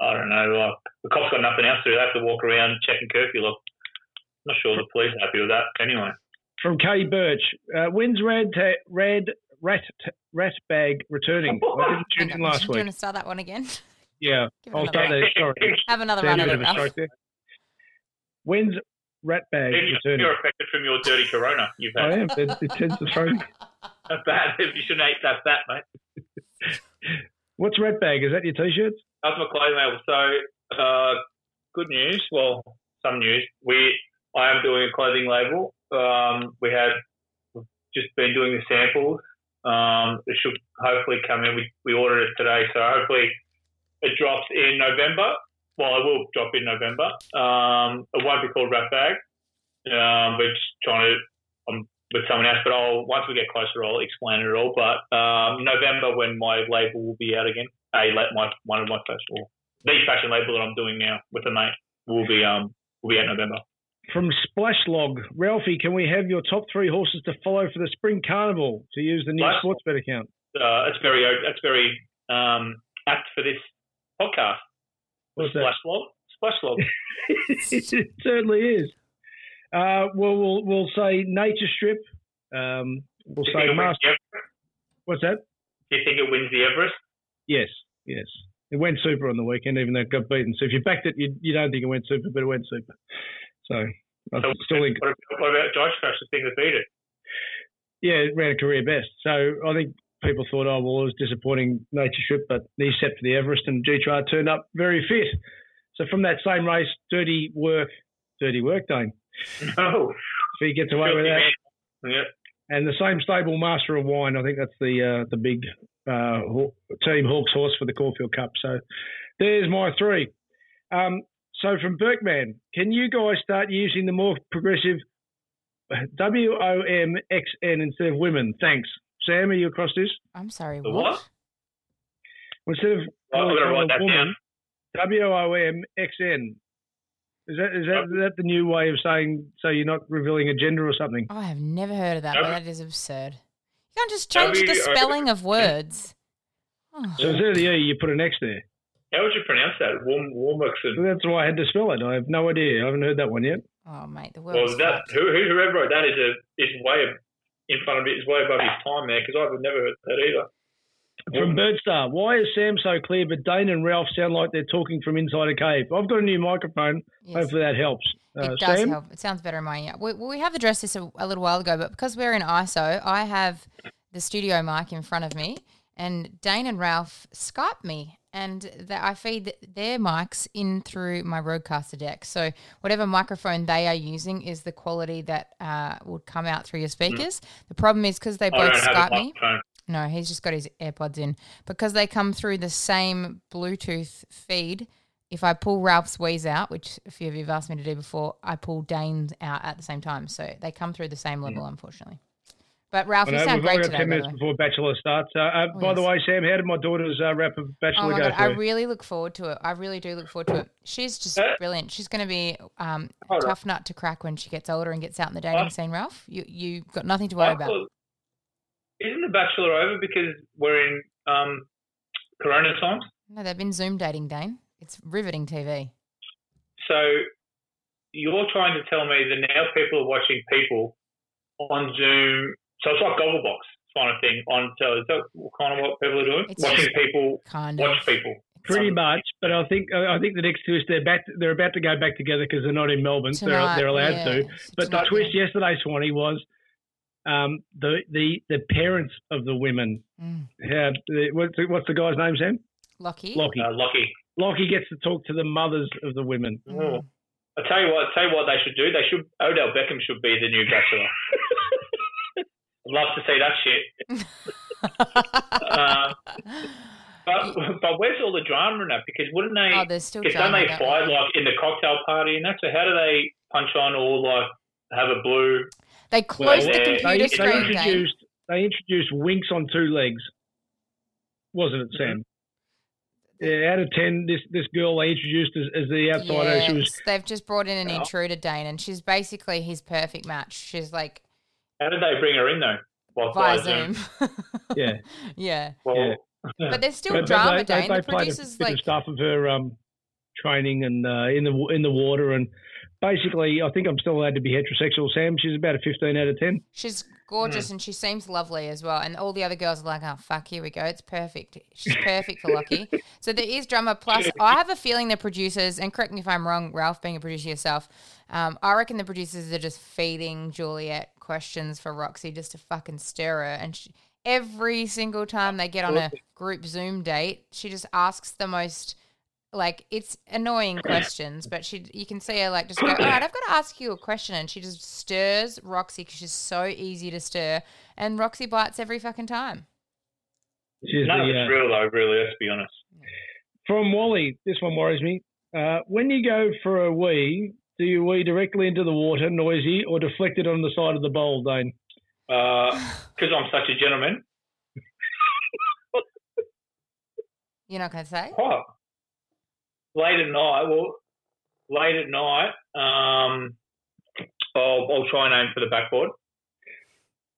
[SPEAKER 3] I don't know. Like the cops got nothing else to do. They have to walk around checking curfew. Look, I'm not sure the police are happy with that. Anyway.
[SPEAKER 1] From Kay Birch, uh, when's Rad ta- Rad Rat Rat Bag returning? I didn't tune in
[SPEAKER 2] on,
[SPEAKER 1] last
[SPEAKER 2] do you want to start that one again?
[SPEAKER 1] Yeah, I'll start there. Sorry,
[SPEAKER 2] Have another
[SPEAKER 1] Sam,
[SPEAKER 2] run
[SPEAKER 1] you
[SPEAKER 2] at
[SPEAKER 1] had a
[SPEAKER 2] it.
[SPEAKER 1] bit of a
[SPEAKER 2] Ralph.
[SPEAKER 1] stroke there. When's Rat Bag
[SPEAKER 3] You're,
[SPEAKER 1] returning?
[SPEAKER 3] you're affected from your dirty corona you've had.
[SPEAKER 1] I am. It, it tends to throw me.
[SPEAKER 3] That's bad. You shouldn't eat that fat, mate.
[SPEAKER 1] What's red Bag? Is that your t-shirts?
[SPEAKER 3] That's my clothing label. So, uh, good news. Well, some news. We, I am doing a clothing label. Um, we had we've just been doing the samples. Um, it should hopefully come in. We, we ordered it today, so hopefully it drops in November. Well, it will drop in November. Um, it won't be called Rat Bag. Um, we're just trying to um, with someone else, but I'll once we get closer, I'll explain it all. But um, November, when my label will be out again, a let my one of my fashion, or the fashion label that I'm doing now with a mate will be um will be out in November.
[SPEAKER 1] From Splashlog, Ralphie, can we have your top three horses to follow for the spring carnival to use the new
[SPEAKER 3] Splash-
[SPEAKER 1] Sportsbet account?
[SPEAKER 3] Uh, it's very that's very um apt for this podcast.
[SPEAKER 1] What's that?
[SPEAKER 3] Splash log, splash log.
[SPEAKER 1] it certainly is. Uh, well, we'll we'll say Nature Strip. Um, we'll say
[SPEAKER 3] think it wins
[SPEAKER 1] Master. What's that?
[SPEAKER 3] Do you think it wins the Everest?
[SPEAKER 1] Yes, yes. It went super on the weekend, even though it got beaten. So if you backed it, you, you don't think it went super, but it went super. So I
[SPEAKER 3] So
[SPEAKER 1] still think,
[SPEAKER 3] what, about- Josh Crash? The thing that beat it.
[SPEAKER 1] yeah, it ran a career best. So I think people thought, oh well, it was disappointing Nature Strip, but he set for the Everest, and Gytrash turned up very fit. So from that same race, dirty work, dirty work, Dane.
[SPEAKER 3] No,
[SPEAKER 1] So he gets away with that.
[SPEAKER 3] man. Yeah.
[SPEAKER 1] And the same stable, Master of Wine. I think that's the uh, the big uh, team Hawks horse for the Caulfield Cup. So there's my three. Um, so from Berkman, can you guys start using the more progressive W O M X N instead of women? Thanks. Sam, are you across this?
[SPEAKER 2] I'm sorry.
[SPEAKER 3] The
[SPEAKER 2] what?
[SPEAKER 3] what?
[SPEAKER 1] Instead of
[SPEAKER 3] Oh, I'm gonna write that
[SPEAKER 1] woman, W O M X N. Is that is that, uh, is that the new way of saying so you're not revealing a gender or something?
[SPEAKER 2] Oh, I have never heard of that.
[SPEAKER 3] No.
[SPEAKER 2] But that is absurd. You can't just change the
[SPEAKER 3] W- uh,
[SPEAKER 2] spelling of words. Oh.
[SPEAKER 1] So instead of the E, you put an X there.
[SPEAKER 3] How would you pronounce that? Warm, Warmixon.
[SPEAKER 1] So that's why I had to spell it. I have no idea. I haven't heard that one yet.
[SPEAKER 2] Oh, mate, the world
[SPEAKER 3] Well, that who, who- whoever wrote that is a is way in front of it is way above his time there because I've never heard that either.
[SPEAKER 1] From Birdstar, why is Sam so clear, but Dane and Ralph sound like they're talking from inside a cave? I've got a new microphone.
[SPEAKER 2] Yes.
[SPEAKER 1] Hopefully that helps. Uh,
[SPEAKER 2] It does
[SPEAKER 1] Sam?
[SPEAKER 2] help. It sounds better in my ear. We, we have addressed this a, a little while ago, but because we're in ISO, I have the studio mic in front of me, and Dane and Ralph Skype me, and that I feed their mics in through my Rodecaster deck. So whatever microphone they are using is the quality that uh, would come out through your speakers. The problem is because they both Skype me.
[SPEAKER 3] microphone.
[SPEAKER 2] No, he's just got his AirPods in because they come through the same Bluetooth feed. If I pull Ralph's wheeze out, which a few of you have asked me to do before, I pull Dane's out at the same time, so they come through the same level, unfortunately. But Ralph,
[SPEAKER 1] I
[SPEAKER 2] you sound
[SPEAKER 1] we've
[SPEAKER 2] great
[SPEAKER 1] got
[SPEAKER 2] today.
[SPEAKER 1] 10 minutes before Bachelor starts. Uh, uh,
[SPEAKER 2] Oh,
[SPEAKER 1] by the way, Sam, how did my daughter's uh, rap of Bachelor
[SPEAKER 2] Oh
[SPEAKER 1] go
[SPEAKER 2] god, I really look forward to it. I really do look forward to it. She's just
[SPEAKER 3] Uh,
[SPEAKER 2] brilliant. She's going to be um, a tough nut to crack when she gets older and gets out in the dating scene. Ralph, you you got nothing to worry about.
[SPEAKER 3] thought- Isn't the Bachelor over because we're in um, Corona times?
[SPEAKER 2] No, they've been Zoom dating, Dane. It's riveting TV.
[SPEAKER 3] So you're trying to tell me that now people are watching people on Zoom. So it's like Gogglebox kind of thing on so is that kind of what people are doing?
[SPEAKER 2] It's
[SPEAKER 3] watching people
[SPEAKER 2] Kind of.
[SPEAKER 3] watch people.
[SPEAKER 1] Pretty much, but I think uh, I think the next twist they're back. They're about to go back together because they're not in Melbourne. they're they're allowed
[SPEAKER 2] yeah.
[SPEAKER 1] to.
[SPEAKER 2] So
[SPEAKER 1] But the twist
[SPEAKER 2] yeah.
[SPEAKER 1] yesterday, Swanny, was um, the the the parents of the women.
[SPEAKER 2] Mm.
[SPEAKER 1] Yeah, what's, the, what's the guy's name, Sam?
[SPEAKER 2] Locky.
[SPEAKER 1] Locky.
[SPEAKER 3] Uh, Locky.
[SPEAKER 1] Locky gets to talk to the mothers of the women.
[SPEAKER 3] Oh. I tell you what, tell you what they should do. They should Odell Beckham should be the new Bachelor. I'd love to see that shit. Uh, but but where's all the drama in that? Because wouldn't they?
[SPEAKER 2] oh, there's still
[SPEAKER 3] Because don't they
[SPEAKER 2] don't
[SPEAKER 3] fight like in the cocktail party and that? So how do they punch on or like have a blue?
[SPEAKER 2] They closed the computer
[SPEAKER 1] They, they
[SPEAKER 2] screen, Dane.
[SPEAKER 1] introduced they introduced Winx on two legs, wasn't it, Sam? Yeah, out of ten, this this girl they introduced as, as the outsider, she was
[SPEAKER 2] Yes, they've just brought in an intruder, Dane, and she's basically his perfect match. She's like
[SPEAKER 3] How did they bring her in though? Well,
[SPEAKER 2] via
[SPEAKER 3] via
[SPEAKER 2] Zoom.
[SPEAKER 1] yeah.
[SPEAKER 2] yeah,
[SPEAKER 3] Well,
[SPEAKER 1] Yeah.
[SPEAKER 2] but there's still
[SPEAKER 1] But- but
[SPEAKER 2] drama,
[SPEAKER 1] they,
[SPEAKER 2] Dane.
[SPEAKER 1] they,
[SPEAKER 2] the
[SPEAKER 1] they played a
[SPEAKER 2] producers
[SPEAKER 1] bit
[SPEAKER 2] like
[SPEAKER 1] of stuff of her um, training and uh, in the in the water, and basically, I think I'm still allowed to be heterosexual. Sam, she's about a 15 out of 10.
[SPEAKER 2] she's gorgeous and she seems lovely as well. And all the other girls are like, oh fuck, here we go. It's perfect. She's perfect for Lucky. so there is drama. Plus, I have a feeling the producers, and correct me if I'm wrong, Ralph, being a producer yourself, um, I reckon the producers are just feeding Juliet questions for Roxy just to fucking stir her. And she, every single time they get on a group Zoom date, she just asks the most like it's annoying questions, but she you can see her like just go, all right, I've got to ask you a question, and she just stirs Roxy because she's so easy to stir, and Roxy bites every fucking time.
[SPEAKER 1] She's
[SPEAKER 3] none of
[SPEAKER 1] the,
[SPEAKER 3] it's
[SPEAKER 1] uh,
[SPEAKER 3] real though. Really, let's be honest.
[SPEAKER 1] from Wally, this one worries me. Uh, when you go for a wee, do you wee directly into the water, noisy, or deflected on the side of the bowl, Dane?
[SPEAKER 3] Because I'm such a gentleman.
[SPEAKER 2] You're not going to say?
[SPEAKER 3] What? Late at night, well, late at night, um, I'll, I'll try and aim for the backboard.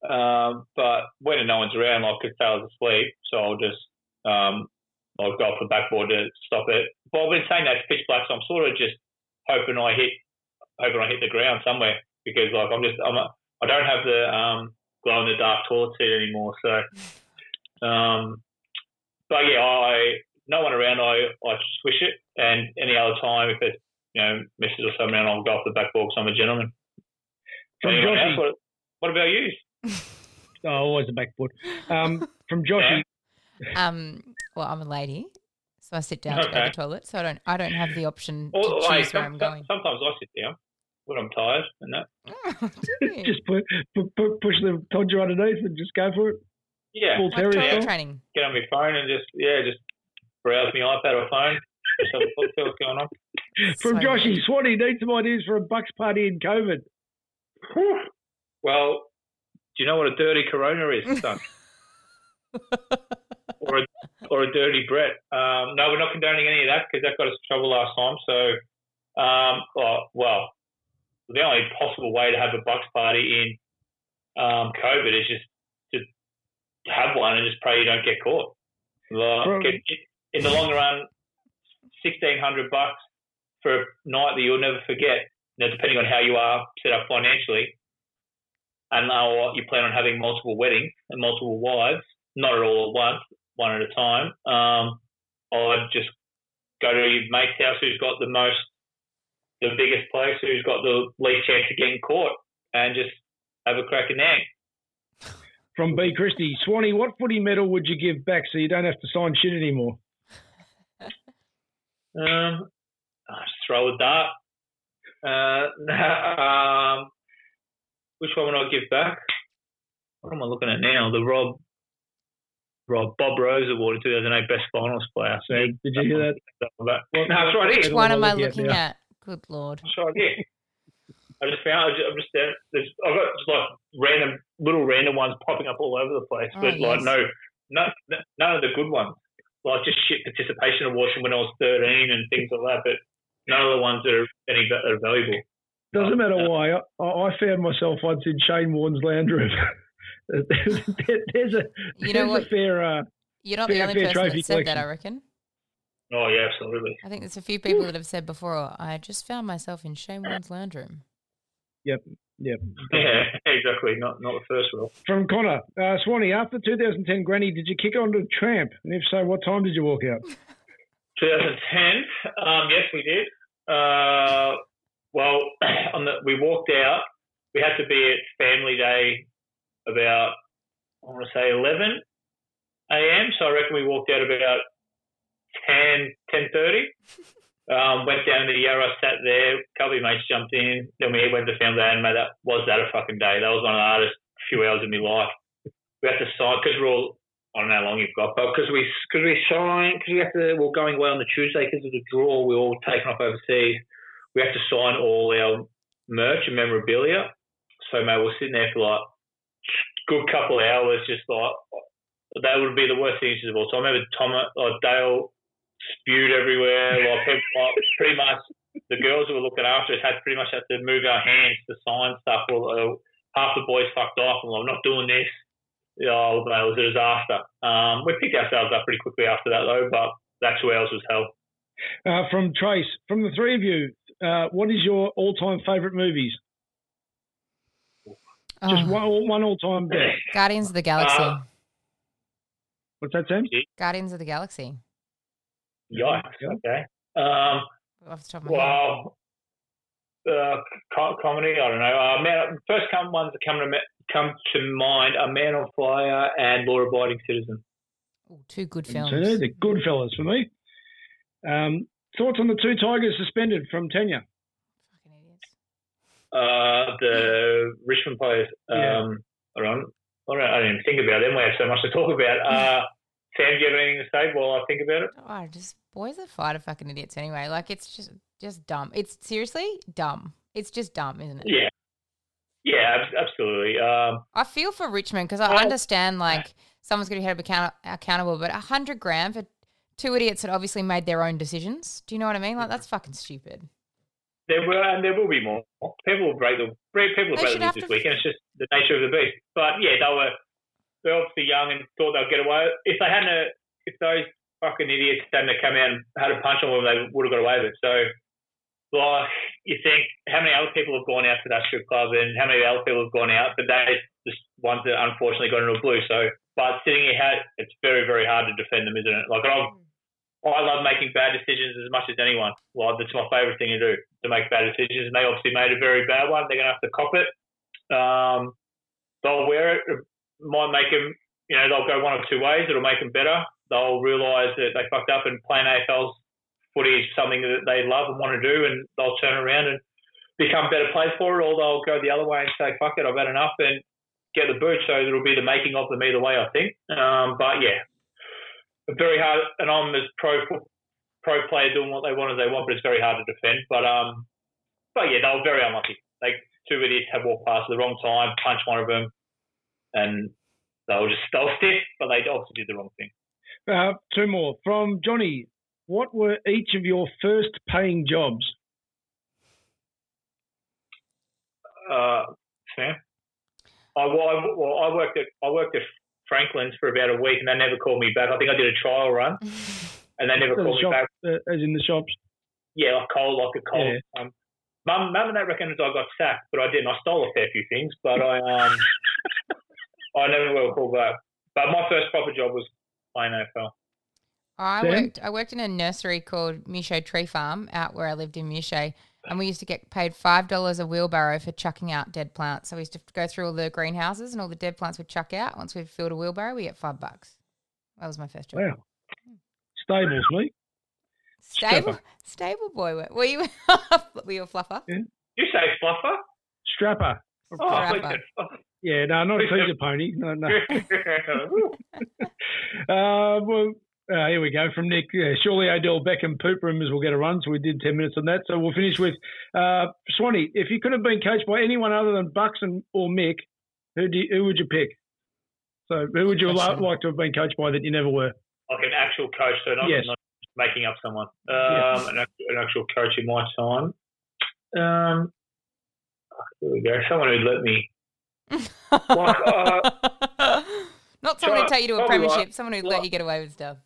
[SPEAKER 3] Um, but when no one's around, like if Taylor's asleep, so I'll just um, I'll go off the backboard to stop it. But I've been saying that it's pitch black, so I'm sort of just hoping I hit, hoping I hit the ground somewhere because like I'm just I'm a, I don't have the um, glow in the dark toilet seat anymore. So, um, but yeah, I no one around, I I swish it, and any other time if it's you know misses or something around, I'll go off the backboard because I'm a gentleman.
[SPEAKER 1] From
[SPEAKER 3] Anyone
[SPEAKER 1] Joshy,
[SPEAKER 3] else? What, what about you?
[SPEAKER 1] oh, always a backboard. Um, from Joshy,
[SPEAKER 2] Um, well, I'm a lady, so I sit down to go to the toilet, so I don't I don't have the option to choose
[SPEAKER 3] hey,
[SPEAKER 2] where I'm going.
[SPEAKER 3] Sometimes I sit down when I'm tired and that.
[SPEAKER 2] Oh,
[SPEAKER 1] just put, put, put, push the todger underneath and just go for it.
[SPEAKER 3] Yeah,
[SPEAKER 1] Full
[SPEAKER 2] like
[SPEAKER 1] terrier
[SPEAKER 2] toilet training.
[SPEAKER 3] get on my phone and just yeah, just browse my iPad or phone. Just have a look, see what's going on.
[SPEAKER 1] From
[SPEAKER 2] So
[SPEAKER 1] Joshy,
[SPEAKER 2] good.
[SPEAKER 1] Swanny needs some ideas for a Bucks party in COVID.
[SPEAKER 3] Well, do you know what a dirty Corona is, son? or a or a dirty Brett? Um, no, we're not condoning any of that because that got us in trouble last time. So, um, well, well, the only possible way to have a Bucks party in um, COVID is just to have one and just pray you don't get caught. Like,
[SPEAKER 1] From-
[SPEAKER 3] get, in the long run, sixteen hundred bucks for a night that you'll never forget. Now, depending on how you are set up financially, and or you plan on having multiple weddings and multiple wives, not at all at once, one at a time. Um, I'd just go to your mate's house who's got the most, the biggest place, who's got the least chance of getting caught, and just have a crack in there.
[SPEAKER 1] From B. Christie, Swanny, what footy medal would you give back so you don't have to sign shit anymore?
[SPEAKER 3] Um, I just throw a dart. Uh, um, which one would I give back? What am I looking at now? The Rob Rob Bob Rose Award, 2008 Best Finals Player.
[SPEAKER 1] So did you hear that?
[SPEAKER 3] no, it's right
[SPEAKER 2] Which one am I
[SPEAKER 1] looking at
[SPEAKER 2] at? Good lord.
[SPEAKER 3] It's right here. I just found. I just, I'm just there. There's, I've got just like random little random ones popping up all over the place,
[SPEAKER 2] Oh,
[SPEAKER 3] but like no, no, none of the good ones. Like just shit participation awards from when I was 13 and things like that, but none of the ones that are any that are valuable.
[SPEAKER 1] Doesn't matter why. I, I found myself once in Shane Warne's Land room. there's a
[SPEAKER 2] You know
[SPEAKER 1] there's
[SPEAKER 2] what?
[SPEAKER 1] a fair. Uh,
[SPEAKER 2] You're not the only
[SPEAKER 1] fair
[SPEAKER 2] person
[SPEAKER 1] trophy
[SPEAKER 2] that said that. I reckon.
[SPEAKER 3] Oh yeah, absolutely.
[SPEAKER 2] I think there's a few people that have said before, I just found myself in Shane Warne's Land room.
[SPEAKER 1] yep, yep.
[SPEAKER 3] Yeah, exactly. Not not the first rule.
[SPEAKER 1] From Connor, uh, Swanny, after 2010 Granny, did you kick on to Tramp? And if so, what time did you walk out?
[SPEAKER 3] 2010. Um, yes, we did. Uh, well, on the, we walked out. We had to be at family day about I want to say 11 a.m. So I reckon we walked out about 10 10:30. Um, went down to the Yarra, sat there. A couple of mates jumped in. Then we went to family day, and mate, that was that a fucking day. That was one of the hardest few hours of my life. We had to sign because we're all I don't know how long you've got, but because we because we signed because we have to we're going away on the Tuesday because of the draw. We were all taken off overseas. We have to sign all our merch and memorabilia. So mate, we're sitting there for like good couple of hours, just like that would be the worst things of all time. I remember Tom, like Dale spewed everywhere. Like, people, like pretty much the girls who were looking after us had pretty much had to move our hands to sign stuff. Well, uh, half the boys fucked off and like, I'm not doing this. Oh, but it was a disaster. Um, we picked ourselves up pretty quickly after that though, but that's two hours was hell.
[SPEAKER 1] Uh, from Trace, from the three of you, uh, what is your all-time favourite movies? Just
[SPEAKER 2] Oh,
[SPEAKER 1] one, one all-time best.
[SPEAKER 2] Guardians of the Galaxy.
[SPEAKER 3] Uh,
[SPEAKER 1] What's that, Sam?
[SPEAKER 2] Guardians of the Galaxy.
[SPEAKER 3] Yikes. Okay. Um,
[SPEAKER 2] Off the top of my head.
[SPEAKER 3] well, uh, comedy. I don't know. Uh, man, first come ones that come to come to mind are Man on Fire and Law Abiding Citizen.
[SPEAKER 2] Ooh, two good
[SPEAKER 1] So
[SPEAKER 2] films.
[SPEAKER 1] they're the good fellas for me. Um, thoughts on the two Tigers suspended from tenure?
[SPEAKER 2] Fucking idiots.
[SPEAKER 3] Uh, the Richmond players.
[SPEAKER 1] Yeah.
[SPEAKER 3] Um, I don't. I don't, I don't even think about them. We have so much to talk about. Uh, Sam, do you have anything to say while I think about it?
[SPEAKER 2] Oh, just boys are fucking idiots anyway. Like it's just just dumb. It's seriously dumb. It's just dumb, isn't it?
[SPEAKER 3] Yeah. Yeah, absolutely. Um,
[SPEAKER 2] I feel for Richmond because I
[SPEAKER 3] Well-
[SPEAKER 2] understand like someone's going to be held account- accountable, but a hundred grand for two idiots that obviously made their own decisions. Do you know what I mean? Like that's fucking stupid.
[SPEAKER 3] There will, and there will be more. People will break the people will break the rules this
[SPEAKER 2] to-
[SPEAKER 3] week, and it's just the nature of the beast. But yeah, they were they're obviously young and thought they'd get away. If they hadn't, if those fucking idiots hadn't come out and had a punch on them, they would have got away with it. So, like, you think how many other people have gone out to that strip club, and how many other people have gone out, but they're just ones that unfortunately got into a blue. So, but sitting here, it's very very hard to defend them, isn't it? Like I've I love making bad decisions as much as anyone. Well, that's my favourite thing to do, to make bad decisions. And they obviously made a very bad one. They're going to have to cop it. Um, they'll wear it. Might make them, you know, they'll go one of two ways. It'll make them better. They'll realise that they fucked up and playing AFL's footy is something that they love and want to do, and they'll turn around and become better players for it, or they'll go the other way and say, fuck it, I've had enough, and get the boot. So it'll be the making of them either way, I think. Um, but yeah, very hard. And I'm as pro pro player doing what they want as they want, but it's very hard to defend. But um, but yeah, they were very unlucky. Like two idiots had walked past at the wrong time, punched one of them, and they'll just they were stiff, but they obviously did the wrong thing.
[SPEAKER 1] Uh, two more from Johnny. What were each of your first paying jobs?
[SPEAKER 3] Uh, Sam, I, well, I, well, I worked at I worked at Franklin's for about a week, and they never called me back. I think I did a trial run, and they never
[SPEAKER 1] The
[SPEAKER 3] called me
[SPEAKER 1] shop,
[SPEAKER 3] back.
[SPEAKER 1] uh, as in the shops.
[SPEAKER 3] Yeah, like coal, like a coal.
[SPEAKER 1] Yeah.
[SPEAKER 3] Um, Mum, Mum and Dad reckons I got sacked, but I didn't. I stole a fair few things, but I um, Oh, I never will call that. But my first proper job was play AFL.
[SPEAKER 2] I
[SPEAKER 1] Sam?
[SPEAKER 2] worked. I worked in a nursery called Musho Tree Farm out where I lived in Musho, and we used to get paid five dollars a wheelbarrow for chucking out dead plants. So we used to go through all the greenhouses and all the dead plants we'd chuck out. Once we'd filled a wheelbarrow, we get five bucks. That was my first job.
[SPEAKER 1] Wow. Stables, me.
[SPEAKER 2] Stable,
[SPEAKER 1] Strapper.
[SPEAKER 2] stable boy. Were were you? were you a fluffer?
[SPEAKER 3] You say fluffer?
[SPEAKER 1] Strapper.
[SPEAKER 3] Oh, I
[SPEAKER 2] Strapper.
[SPEAKER 3] Said fluffer.
[SPEAKER 1] Yeah, no, not a teaser pony. No, no. Uh, well, uh, here we go from Nick. Uh, surely Odell Beckham poop rumors will get a run, so we did 10 minutes on that. So we'll finish with uh, Swanny. If you could have been coached by anyone other than Buxton or Mick, who, do you, who would you pick? So who would you
[SPEAKER 2] Good
[SPEAKER 1] like to have been coached by that you never were?
[SPEAKER 3] like an actual coach, so not,
[SPEAKER 1] Yes.
[SPEAKER 3] not making up someone. Um,
[SPEAKER 1] Yeah.
[SPEAKER 3] an, an actual coach in my time. Um, here we go. Someone who'd let me. Like, uh,
[SPEAKER 2] Not someone who'd take you to a
[SPEAKER 3] probably like-
[SPEAKER 2] premiership. Someone who'd let you get away with stuff.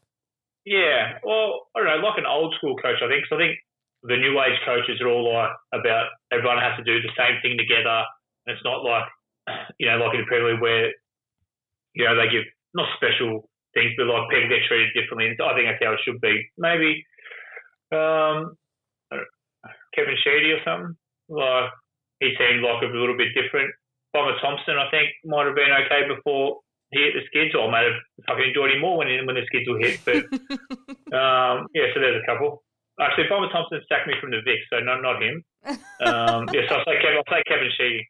[SPEAKER 3] Yeah, well, I don't know, like an old school coach, I think. 'cause I think the new age coaches are all like about everyone has to do the same thing together, and it's not like you know, like in the Premier League where you know they give not special things, but like people get treated differently. And I think that's how it should be. Maybe um, Kevin Sheedy or something. Like he seemed like a little bit different. Bomber Thompson, I think, might have been okay before he hit the skids, or I might have fucking enjoyed him more when when the skids were hit. But um, yeah, so there's a couple. Actually, Bomber Thompson sacked me from the Vic, so not not him. Um, yes, I'll say Kevin. I'll say Kevin Sheedy.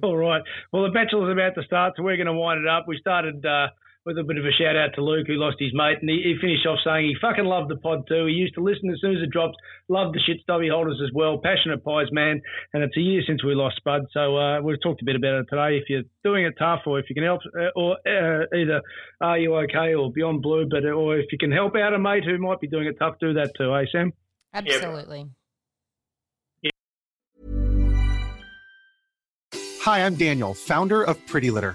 [SPEAKER 1] All right. Well, the Bachelor's about to start, so we're going to wind it up. We started uh, with a bit of a shout out to Luke, who lost his mate, and he, he finished off saying he fucking loved the pod too. He used to listen as soon as it dropped. Loved the shit stubby holders as well. Passionate pies man, and it's a year since we lost Spud, so uh, we've talked a bit about it today. If you're doing it tough, or if you can help, uh, or uh, either are you okay or beyond blue, but or if you can help out a mate who might be doing it tough, do that too, eh, Sam?
[SPEAKER 2] Absolutely.
[SPEAKER 4] Hi, I'm Daniel, founder of Pretty Litter.